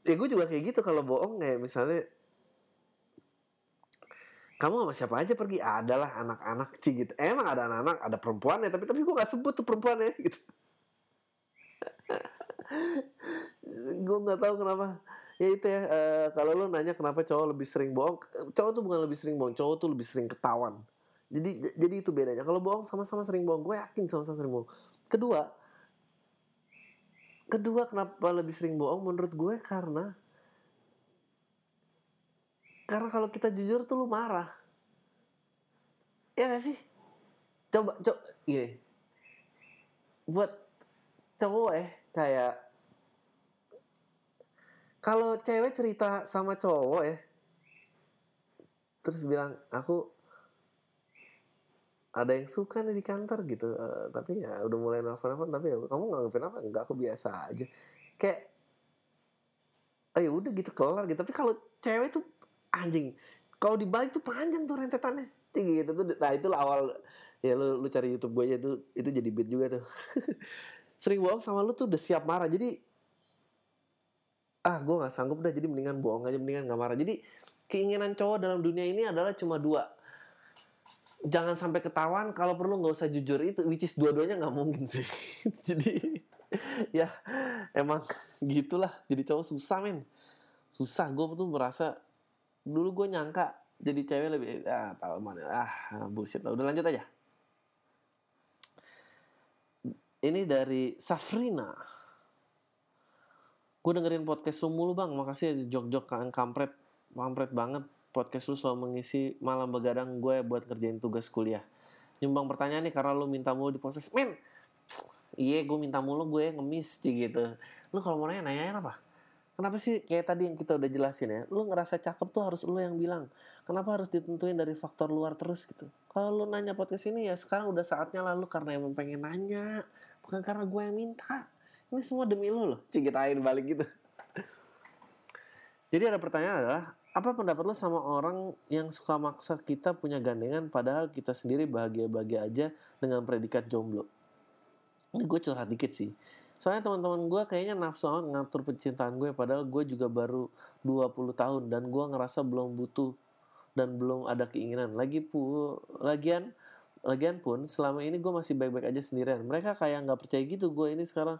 ya gue juga kayak gitu kalau bohong kayak misalnya kamu sama siapa aja pergi? Adalah anak-anak sih gitu. Emang ada anak-anak ada perempuan ya tapi tapi gue gak sebut tuh perempuan ya gitu. (laughs) Gue nggak tahu kenapa ya itu ya uh, kalau lo nanya kenapa cowok lebih sering bohong cowok tuh bukan lebih sering bohong cowok tuh lebih sering ketahuan jadi jadi itu bedanya kalau bohong sama-sama sering bohong gue yakin sama-sama sering bohong kedua kedua kenapa lebih sering bohong menurut gue karena karena kalau kita jujur tuh lu marah. Ya gak sih? Coba, coba, gini. Buat cowok eh, kayak... Kalau cewek cerita sama cowok ya, terus bilang, aku ada yang suka nih di kantor gitu, uh, tapi ya udah mulai nelfon-nelfon, tapi ya kamu nganggepin apa? Enggak, aku biasa aja. Kayak, oh ya udah gitu kelar gitu. Tapi kalau cewek tuh anjing kalau dibalik tuh panjang tuh rentetannya tinggi gitu tuh nah itu awal ya lu lu cari YouTube gue aja tuh itu jadi beat juga tuh (laughs) sering bohong sama lu tuh udah siap marah jadi ah gue nggak sanggup dah jadi mendingan bohong aja mendingan nggak marah. Jadi keinginan cowok dalam dunia ini adalah cuma dua. Jangan sampai ketahuan kalau perlu nggak usah jujur itu which is dua-duanya nggak mungkin sih. (laughs) Jadi ya emang gitulah. Jadi cowok susah men. Susah. Gue tuh merasa dulu gue nyangka jadi cewek lebih ah tahu mana. Ah bullshit lah. Udah lanjut aja. Ini dari Safrina gue dengerin podcast lu mulu bang. Makasih ya jok-jok kampret. Kampret banget. Podcast lu selalu mengisi malam begadang gue buat kerjain tugas kuliah. Nyumbang pertanyaan nih karena lu minta mulu di proses men! Iya gue minta mulu gue ngemis gitu. Lu kalau mau nanya nanyain apa? Kenapa sih kayak tadi yang kita udah jelasin ya, lu ngerasa cakep tuh harus lu yang bilang. Kenapa harus ditentuin dari faktor luar terus gitu? Kalau lu nanya podcast ini ya sekarang udah saatnya lalu karena emang pengen nanya, bukan karena gue yang minta. Ini semua demi lu loh, cikitain balik gitu. Jadi ada pertanyaan adalah, apa pendapat lu sama orang yang suka maksa kita punya gandengan padahal kita sendiri bahagia-bahagia aja dengan predikat jomblo? Ini gue curhat dikit sih Soalnya teman-teman gue kayaknya nafsu banget ngatur percintaan gue padahal gue juga baru 20 tahun dan gue ngerasa belum butuh dan belum ada keinginan. Lagi pu lagian lagian pun selama ini gue masih baik-baik aja sendirian. Mereka kayak nggak percaya gitu gue ini sekarang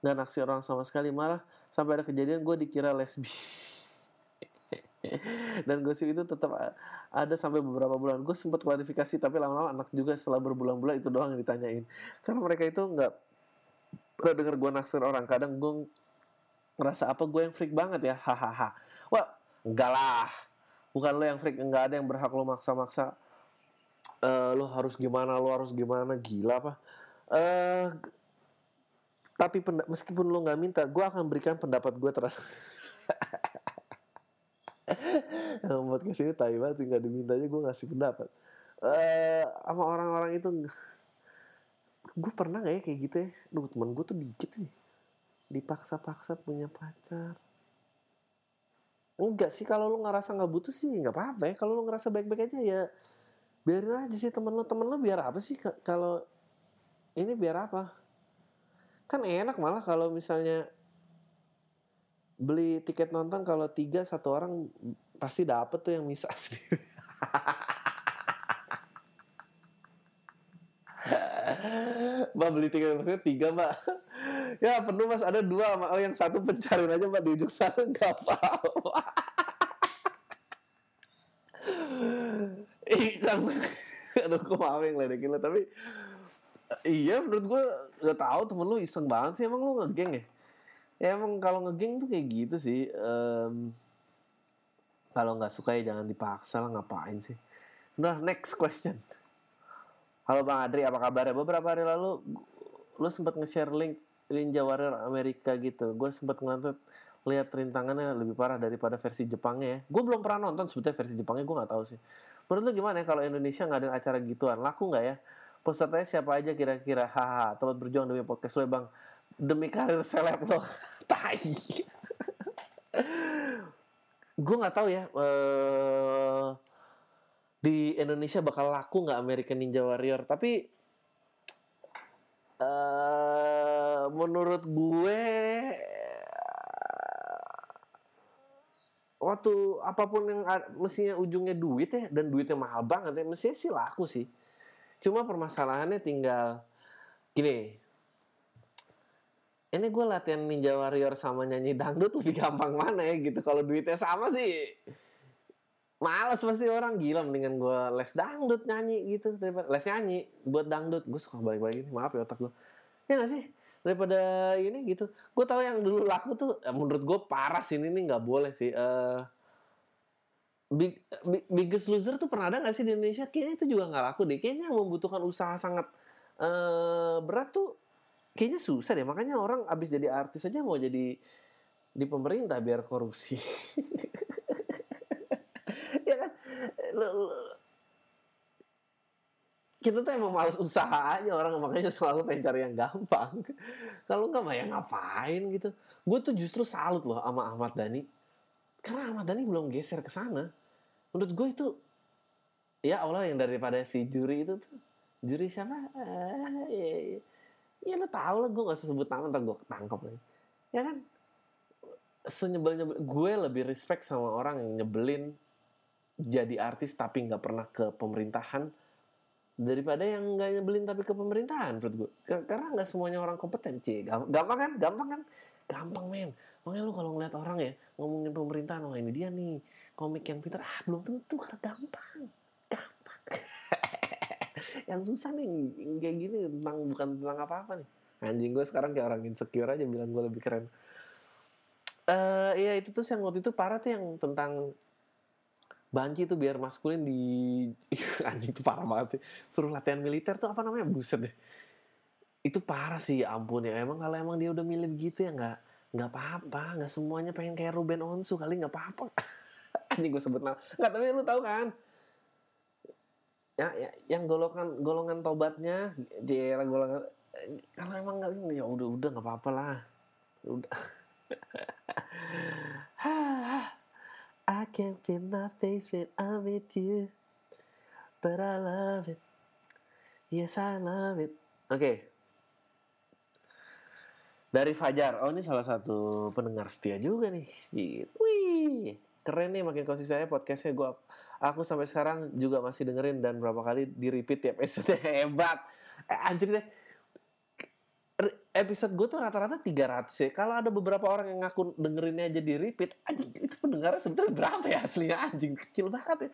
nggak naksir orang sama sekali. Marah sampai ada kejadian gue dikira lesbi. (laughs) dan gosip itu tetap ada sampai beberapa bulan. Gue sempat klarifikasi tapi lama-lama anak juga setelah berbulan-bulan itu doang yang ditanyain. Karena mereka itu nggak pernah denger gue naksir orang. Kadang gue ngerasa apa gue yang freak banget ya? Hahaha. Wah enggak lah. Bukan lo yang freak enggak ada yang berhak lo maksa-maksa. Uh, lo harus gimana lo harus gimana gila apa? Uh, tapi meskipun lo nggak minta gue akan berikan pendapat gue terhadap (laughs) podcast ini tai banget nggak diminta aja gue ngasih pendapat. Eh sama orang-orang itu gue pernah gak ya kayak gitu ya? Duh temen gue tuh dikit sih. Dipaksa-paksa punya pacar. Enggak sih kalau lu ngerasa nggak butuh sih nggak apa-apa ya. Kalau lu ngerasa baik-baik aja ya biarin aja sih temen lu. Temen lu biar apa sih Ka- kalau ini biar apa kan enak malah kalau misalnya beli tiket nonton kalau tiga satu orang pasti dapet tuh yang bisa (laughs) sendiri. Mbak beli tiket maksudnya tiga mbak? Ya penuh mas. Ada dua mbak. Oh yang satu pencarin aja mbak di ujung sana. Nggak apa-apa. Ih kan (laughs) Aduh kok maaf yang ledekin lo Tapi Iya menurut gue Gak tau temen lu iseng banget sih Emang lu ngegeng ya Ya emang kalau ngegeng tuh kayak gitu sih Em, Kalau nggak suka ya jangan dipaksa lah Ngapain sih Nah next question Halo Bang Adri, apa kabarnya? Beberapa hari lalu lu sempat nge-share link Ninja Warrior Amerika gitu. Gue sempat ngeliat lihat rintangannya lebih parah daripada versi Jepangnya ya. Gue belum pernah nonton sebetulnya versi Jepangnya gue nggak tahu sih. Menurut lu gimana ya kalau Indonesia nggak ada acara gituan? Laku nggak ya? Pesertanya siapa aja kira-kira? Haha, tempat berjuang demi podcast lo bang. Demi karir seleb lo. (laughs) Tai. gue nggak tahu ya. eh di Indonesia bakal laku nggak American Ninja Warrior tapi eh menurut gue waktu apa pun yang mestinya ujungnya duit ya dan duitnya mahal banget ya mestinya sih laku sih cuma permasalahannya tinggal gini. Ini gue latihan Ninja Warrior sama nyanyi dangdut lebih gampang mana ya gitu. Kalau duitnya sama sih Males pasti orang. Gila mendingan gue les dangdut nyanyi gitu daripada les nyanyi buat dangdut. Gue suka balik-balik ini maaf ya otak gue ya gak sih? Daripada ini gitu. Gue tahu yang dulu laku tuh eh, menurut gue parah sih ini nggak boleh sih. Eh Big, Big- Biggest Loser tuh pernah ada gak sih di Indonesia? Kayaknya itu juga nggak laku deh. Kayaknya membutuhkan usaha sangat eh berat tuh. Kayaknya susah deh. Makanya orang abis jadi artis aja mau jadi di pemerintah biar korupsi. (laughs) ya kan? Lu- lu- Kita tuh emang males usaha aja orang makanya selalu pengen cari yang gampang. Kalau nggak mah ya ngapain gitu. Gue tuh justru salut loh sama Ahmad Dhani. Karena Ahmad Dhani belum geser ke sana. Menurut gue itu ya Allah yang daripada si juri itu tuh juri siapa? Ah, ya, ya. ya lo tau lah gue gak usah sebut nama ntar gue ketangkep lagi. Ya kan? Senyebel nyebel gue lebih respect sama orang yang nyebelin jadi artis tapi nggak pernah ke pemerintahan daripada yang nggak nyebelin tapi ke pemerintahan menurut gue Ka- karena nggak semuanya orang kompeten Cie. Gam- gampang kan gampang kan gampang men makanya lu kalau ngeliat orang ya ngomongin pemerintahan wah ini dia nih komik yang pintar. Ah belum tentu karena gampang. Gampang. (laughs) Yang susah nih kayak gini tentang bukan tentang apa-apa nih. Anjing gue sekarang kayak orang insecure aja bilang gue lebih keren. Eh iya itu tuh yang waktu itu parah tuh yang tentang Banci tuh biar maskulin di (laughs) anjing itu parah banget tuh. suruh latihan militer tuh apa namanya? Buset deh. Itu parah sih ya ampun ya. Emang kalau emang dia udah milih begitu ya nggak nggak apa-apa nggak semuanya pengen kayak Ruben Onsu kali nggak apa-apa. (laughs) Anjing gue sebut nama. Nggak tapi lu tahu kan? Ya, ya yang golongan golongan tobatnya dia golongan kalau emang nggak ya udah udah nggak apa-apa lah. Udah. (laughs) I can't feel my face when I'm with you But I love it. Yes I love it. Oke Dari Fajar Oh ini salah satu pendengar setia juga nih gitu. Wih Keren nih makin konsisten podcastnya gue Aku sampai sekarang juga masih dengerin Dan berapa kali di repeat tiap episode (laughs) Hebat eh, Anjir deh episode gue tuh rata-rata 300 ya. Kalau ada beberapa orang yang ngaku dengerinnya aja di repeat, anjing itu pendengarnya sebetulnya berapa ya aslinya anjing kecil banget ya.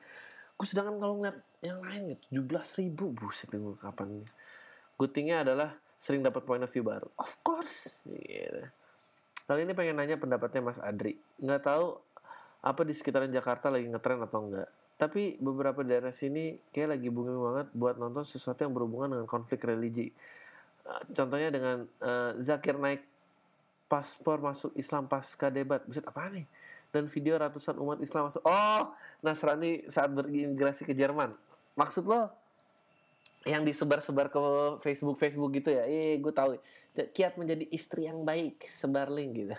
Gue sedangkan kalau ngeliat yang lain gitu 17 ribu buset gue kapan nih. Adalah sering dapat point of view baru. Of course. Gitu. Kali ini pengen nanya pendapatnya Mas Adri. Nggak tahu apa di sekitaran Jakarta lagi ngetren atau enggak. Tapi beberapa daerah sini kayak lagi booming banget buat nonton sesuatu yang berhubungan dengan konflik religi Uh, contohnya dengan uh, Zakir naik paspor masuk Islam pasca debat. Buset apa nih? Dan video ratusan umat Islam masuk. Oh, Nasrani saat berimigrasi ke Jerman. Maksud lo yang disebar-sebar ke Facebook Facebook gitu ya? Eh, gue tahu. Kiat menjadi istri yang baik, sebar link gitu.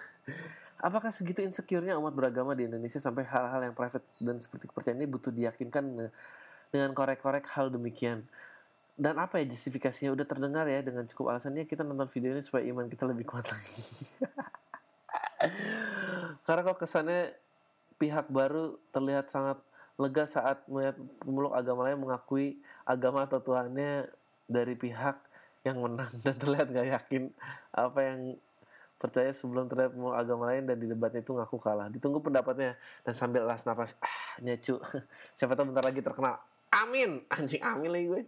Apakah segitu insecure-nya umat beragama di Indonesia sampai hal-hal yang private dan seperti kepercayaan ini butuh diyakinkan dengan korek-korek hal demikian? dan apa ya justifikasinya udah terdengar ya dengan cukup alasannya kita nonton video ini supaya iman kita lebih kuat lagi (laughs) karena kok kesannya pihak baru terlihat sangat lega saat melihat pemeluk agama lain mengakui agama atau Tuhannya dari pihak yang menang. (laughs) Dan terlihat gak yakin apa yang percaya sebelum terlihat pemeluk agama lain dan di debatnya itu ngaku kalah. Ditunggu pendapatnya. Dan sambil las nafas ah nyecu. (laughs) Siapa tahu bentar lagi terkenal amin. (laughs) Anjing amin lagi gue.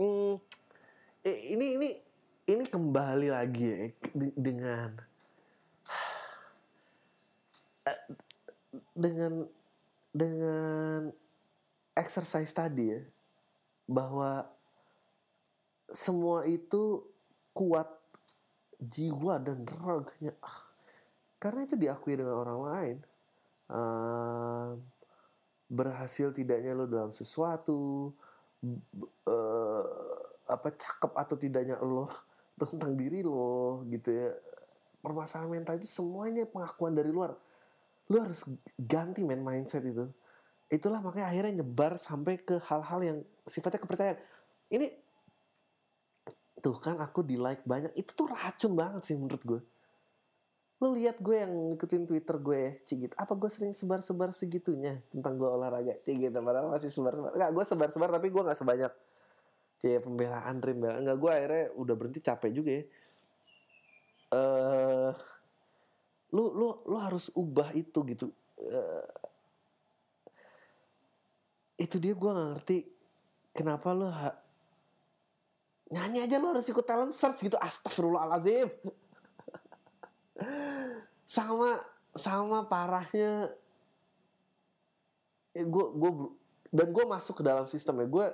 Hmm, ini ini ini kembali lagi ya dengan (sighs) dengan dengan exercise tadi ya bahwa semua itu kuat jiwa dan raganya. Karena itu diakui dengan orang lain. Uh, berhasil tidaknya lo dalam sesuatu uh, apa cakep atau tidaknya lo (laughs) tentang diri lo gitu ya. Permasalahan mental itu semuanya pengakuan dari luar. Lo harus ganti main mindset itu itulah makanya akhirnya nyebar sampai ke hal-hal yang sifatnya kepercayaan ini tuh kan aku di like banyak itu tuh racun banget sih menurut gue lu lihat gue yang ngikutin Twitter gue ya, cigit. Apa gue sering sebar-sebar segitunya tentang gue olahraga, cigit. Padahal masih sebar-sebar. Enggak, gue sebar-sebar tapi gue nggak sebanyak c pembelaan Dream ya. Enggak, gue akhirnya udah berhenti capek juga ya. Eh, uh, lu lu lu harus ubah itu gitu. Uh, itu dia gue nggak ngerti kenapa lu ha nyanyi aja lu harus ikut talent search gitu. Astagfirullahalazim (laughs) sama sama parahnya eh, gue gue dan gue masuk ke dalam sistem ya. Gue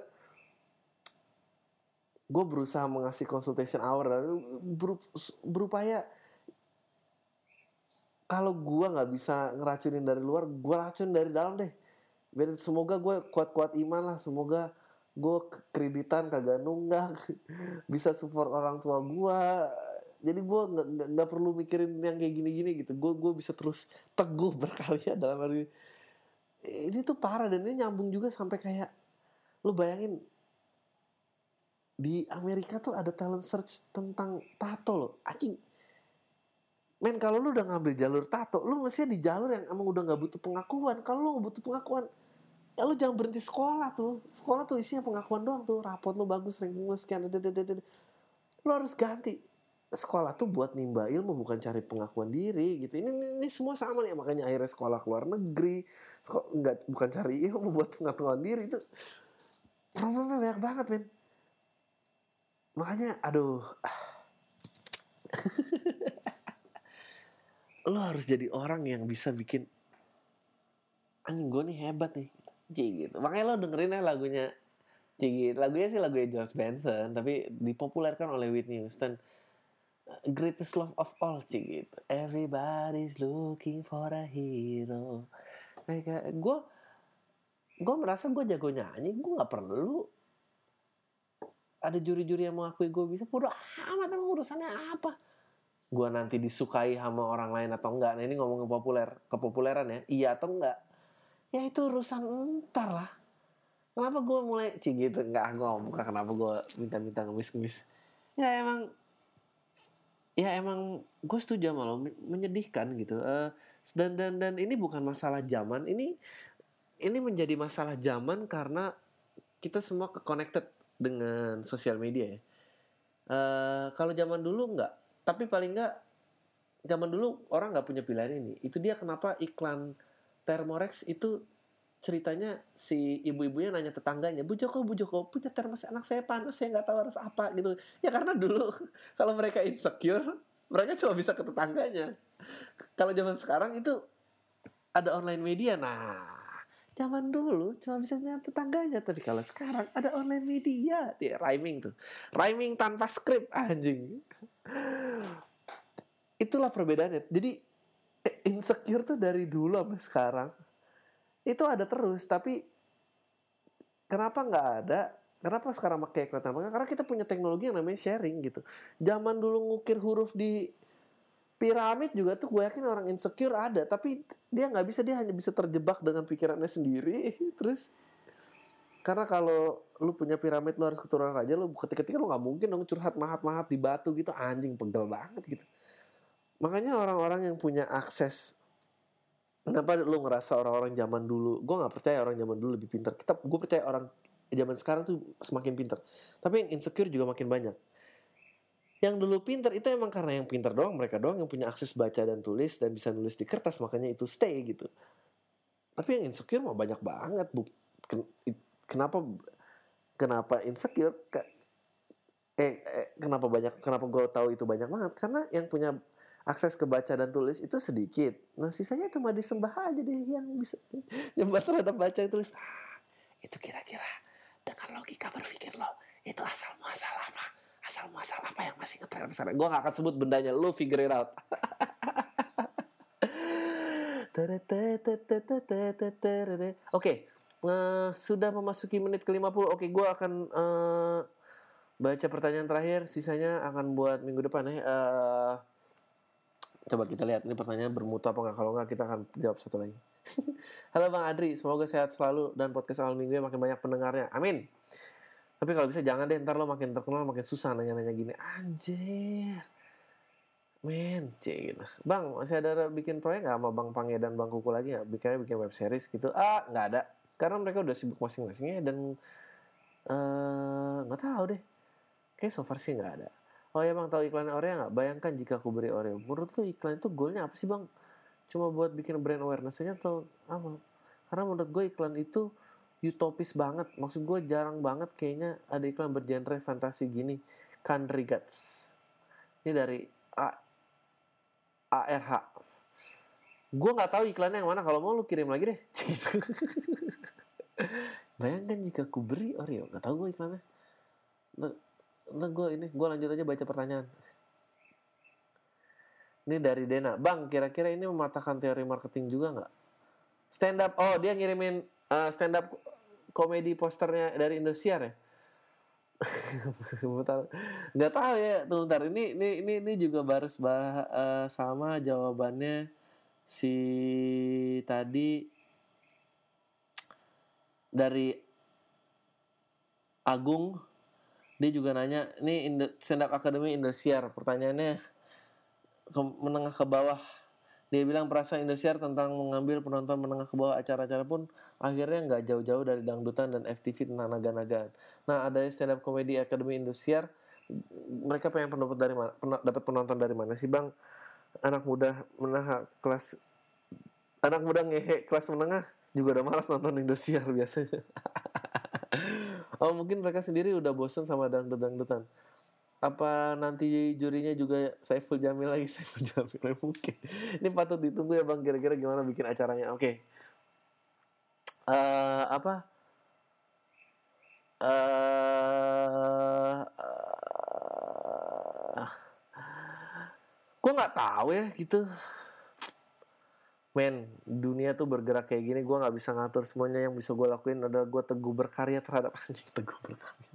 gue berusaha mengasih consultation hour. Dan ber, berupaya kalau gue nggak bisa ngeracunin dari luar gue racun dari dalam deh biar semoga gue kuat-kuat iman lah semoga gue kreditan kagak nunggak (laughs) bisa support orang tua gue jadi gue nggak nggak perlu mikirin yang kayak gini-gini gitu. Gue gue bisa terus teguh (laughs) berkarya dalam hari ini tuh parah dan ini nyambung juga sampai kayak lu bayangin di Amerika tuh ada talent search tentang tato loh. Anjing men kalau lu udah ngambil jalur tato lu mestinya di jalur yang emang udah nggak butuh pengakuan. Kalau lu butuh pengakuan ya lu jangan berhenti sekolah tuh. Sekolah tuh isinya pengakuan doang tuh. Rapot lu bagus ranking sekian lu harus ganti. Sekolah tuh buat nimba ilmu bukan cari pengakuan diri gitu. Ini, ini, ini semua sama nih makanya akhirnya sekolah keluar negeri. Sekolah, enggak bukan cari ilmu (laughs) buat pengakuan diri. Itu problemnya banyak banget men. Makanya aduh (laughs) lo harus jadi orang yang bisa bikin anjing gue nih hebat nih. Cik gitu. Makanya lo dengerin ya lagunya. Cik gitu. lagunya sih lagunya George Benson tapi dipopulerkan oleh Whitney Houston. Greatest love of all sih gitu. Everybody's looking for a hero. Kayak gue gue merasa gue jago nyanyi gue nggak perlu ada juri-juri yang mengakui gue bisa. Bodo amat emang urusannya apa gue nanti disukai sama orang lain atau enggak. Nah ini ngomongin populer kepopuleran ya. Iya atau enggak? Ya itu urusan entar lah. Kenapa gue mulai cik gitu? Enggak gue bukan kenapa gue minta-minta ngemis-ngemis. Ya emang ya emang gue setuju sama lo menyedihkan gitu. Uh, dan dan dan ini bukan masalah zaman. Ini ini menjadi masalah zaman karena kita semua connected dengan sosial media ya. Uh, kalau zaman dulu nggak tapi paling nggak zaman dulu orang nggak punya pilihan ini. Itu dia kenapa iklan Thermorex itu ceritanya si ibu-ibunya nanya tetangganya Bu Joko Bu Joko punya termos anak saya panas saya nggak tahu harus apa gitu. Ya karena dulu (laughs) kalau mereka insecure mereka cuma bisa ke tetangganya. Kalau zaman sekarang itu ada online media. Nah zaman dulu cuma bisa lihat tetangganya tapi kalau sekarang ada online media ya rhyming tuh. Rhyming tanpa skrip anjing itulah perbedaannya. Jadi eh, insecure tuh dari dulu sampai sekarang itu ada terus. Tapi kenapa nggak ada? Kenapa sekarang pakai kelihatan? Banget karena kita punya teknologi yang namanya sharing gitu. Zaman dulu ngukir huruf di piramid juga tuh gue yakin orang insecure ada. Tapi dia nggak bisa dia hanya bisa terjebak dengan pikirannya sendiri. (laughs) Terus karena kalau lu punya piramid lu harus keturunan raja lu ketika-ketika lu nggak mungkin dong curhat mahat-mahat di batu gitu. Anjing pegel banget gitu. Makanya orang-orang yang punya akses kenapa lu ngerasa orang-orang zaman dulu gue nggak percaya orang zaman dulu lebih pintar. Kita gue percaya orang zaman sekarang tuh semakin pintar. Tapi yang insecure juga makin banyak. Yang dulu pinter itu emang karena yang pinter doang mereka doang yang punya akses baca dan tulis dan bisa nulis di kertas makanya itu stay gitu. Tapi yang insecure mah banyak banget bu kenapa kenapa insecure eh, eh kenapa banyak kenapa gue tahu itu banyak banget? Karena yang punya akses ke baca dan tulis itu sedikit. Nah sisanya cuma disembah aja deh yang bisa (laughs) nyembah terhadap baca dan tulis. Ah, itu kira-kira dengan logika berpikir lo itu asal muasal apa? Asal muasal apa yang masih ngetren sana? Gue gak akan sebut bendanya lu figure it out. (laughs) Oke, uh, sudah memasuki menit ke-50. Oke, gue akan uh, baca pertanyaan terakhir. Sisanya akan buat minggu depan ya. Uh, coba kita lihat ini pertanyaan bermutu apa nggak. Kalau nggak kita akan jawab satu lagi. (laughs) Halo Bang Adri, semoga sehat selalu dan podcast awal minggu makin banyak pendengarnya. Amin. Tapi kalau bisa jangan deh, ntar lo makin terkenal makin susah nanya-nanya gini. Anjir. Men, gitu. Bang, masih ada bikin proyek gak sama Bang Pange dan Bang Kuku lagi gak? Bikinnya bikin web series gitu. Ah, nggak ada. Karena mereka udah sibuk masing-masingnya dan uh, nggak tahu deh. Kayak so far sih nggak ada. Oh ya bang, tahu iklan Oreo nggak? Bayangkan jika aku beri Oreo. Menurut lu iklan itu goalnya apa sih bang? Cuma buat bikin brand awareness-nya atau apa? Karena menurut gue iklan itu utopis banget. Maksud gue jarang banget kayaknya ada iklan bergenre fantasi gini. Country Guts. Ini dari A ARH. Gue nggak tahu iklannya yang mana. Kalau mau lu kirim lagi deh. (laughs) Bayangkan jika ku beri Oreo. Gak tahu gue iklannya. Nah, gue ini gue lanjut aja baca pertanyaan. Ini dari Dena. Bang, kira-kira ini mematahkan teori marketing juga nggak? Stand up. Oh, dia ngirimin uh, stand up komedi posternya dari Indosiar ya (laughs) nggak tahu ya tuh ntar ini ini ini, ini juga baru bah, uh, sama jawabannya si tadi dari Agung dia juga nanya ini stand up academy Indosiar pertanyaannya ke, menengah ke bawah dia bilang perasa Indosiar tentang mengambil penonton menengah ke bawah acara-acara pun akhirnya nggak jauh-jauh dari dangdutan dan FTV tentang naga-nagaan. Nah ada stand up comedy Academy Indosiar, mereka pengen pendapat dari mana? dapat penonton dari mana sih bang? Anak muda menengah kelas, anak muda ngehe kelas menengah juga udah malas nonton Indosiar biasanya. (laughs) oh mungkin mereka sendiri udah bosan sama dangdut-dangdutan. Apa nanti jurinya juga Saiful Jamil lagi? (laughs) Saiful Jamil mungkin. Ini patut ditunggu ya bang. Kira-kira gimana bikin acaranya? Oke. Okay. uh, eh, apa? Uh, gue nggak tahu ya gitu. Men dunia tuh bergerak kayak gini gue nggak bisa ngatur semuanya. Yang bisa gue lakuin adalah gue teguh berkarya terhadap (laughs) anjing teguh berkarya.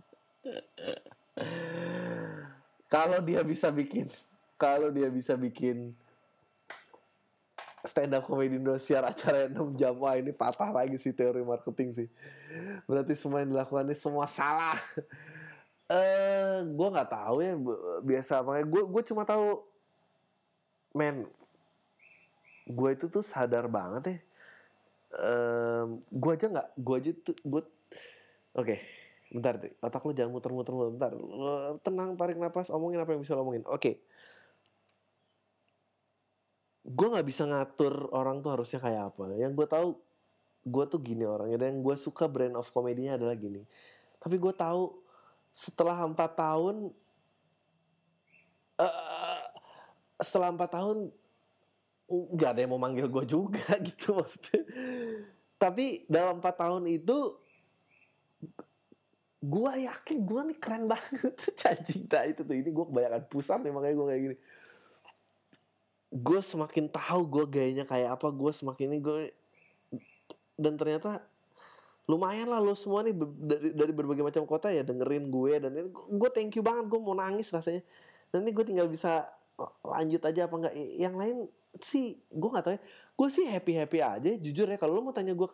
Kalau dia bisa bikin kalau dia bisa bikin stand up comedy Indosiar acara 6 jam wah ini patah lagi sih teori marketing sih. Berarti semua yang dilakukan ini semua salah. Eh uh, gue nggak tahu ya biasa makanya gue gue cuma tahu men gue itu tuh sadar banget ya. Um, gue aja nggak gue aja tuh gue oke okay bentar deh otak lu jangan muter-muter bentar. Lu tenang tarik nafas omongin apa yang bisa lo omongin. Oke. Okay. gue nggak bisa ngatur orang tuh harusnya kayak apa. Yang gue tahu gue tuh gini orangnya dan gue suka brand of komedinya adalah gini. Tapi gue tahu setelah empat tahun uh, setelah empat tahun nggak ada yang mau manggil gue juga (laughs) gitu maksudnya. Tapi dalam empat tahun itu gua yakin gua nih keren banget. (laughs) Cinta itu tuh ini gua kebanyakan pusat nih makanya gua kayak gini. Gue semakin tahu gue gayanya kayak apa gue semakin ini gue dan ternyata lumayan lah lo semua nih dari dari berbagai macam kota ya dengerin gue dan ini gue thank you banget gue mau nangis rasanya. Dan ini gue tinggal bisa lanjut aja apa enggak? Yang lain sih gue nggak tahu ya. Gue sih happy happy aja jujur ya. Kalau lo mau tanya gue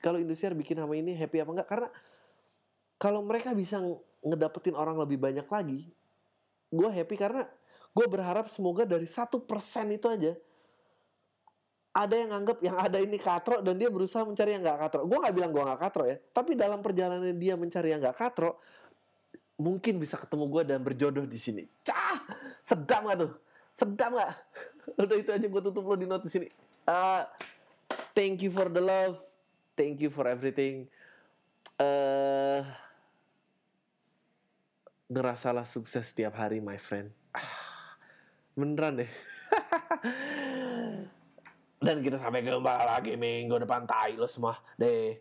kalau Indosiar bikin nama ini happy apa enggak? Karena kalau mereka bisa ngedapetin orang lebih banyak lagi gue happy karena gue berharap semoga dari satu persen itu aja ada yang nganggap yang ada ini katro dan dia berusaha mencari yang nggak katro. Gue nggak bilang gue nggak katro ya, tapi dalam perjalanan dia mencari yang nggak katro, mungkin bisa ketemu gue dan berjodoh di sini. Cah, sedap gak tuh? Sedap gak? (laughs) Udah itu aja gue tutup lo di notis ini. Uh, thank you for the love, thank you for everything. Uh, ngerasalah sukses setiap hari, my friend. Ah (sighs) beneran deh (laughs) dan kita sampai kembali lagi minggu depan tai lo semua deh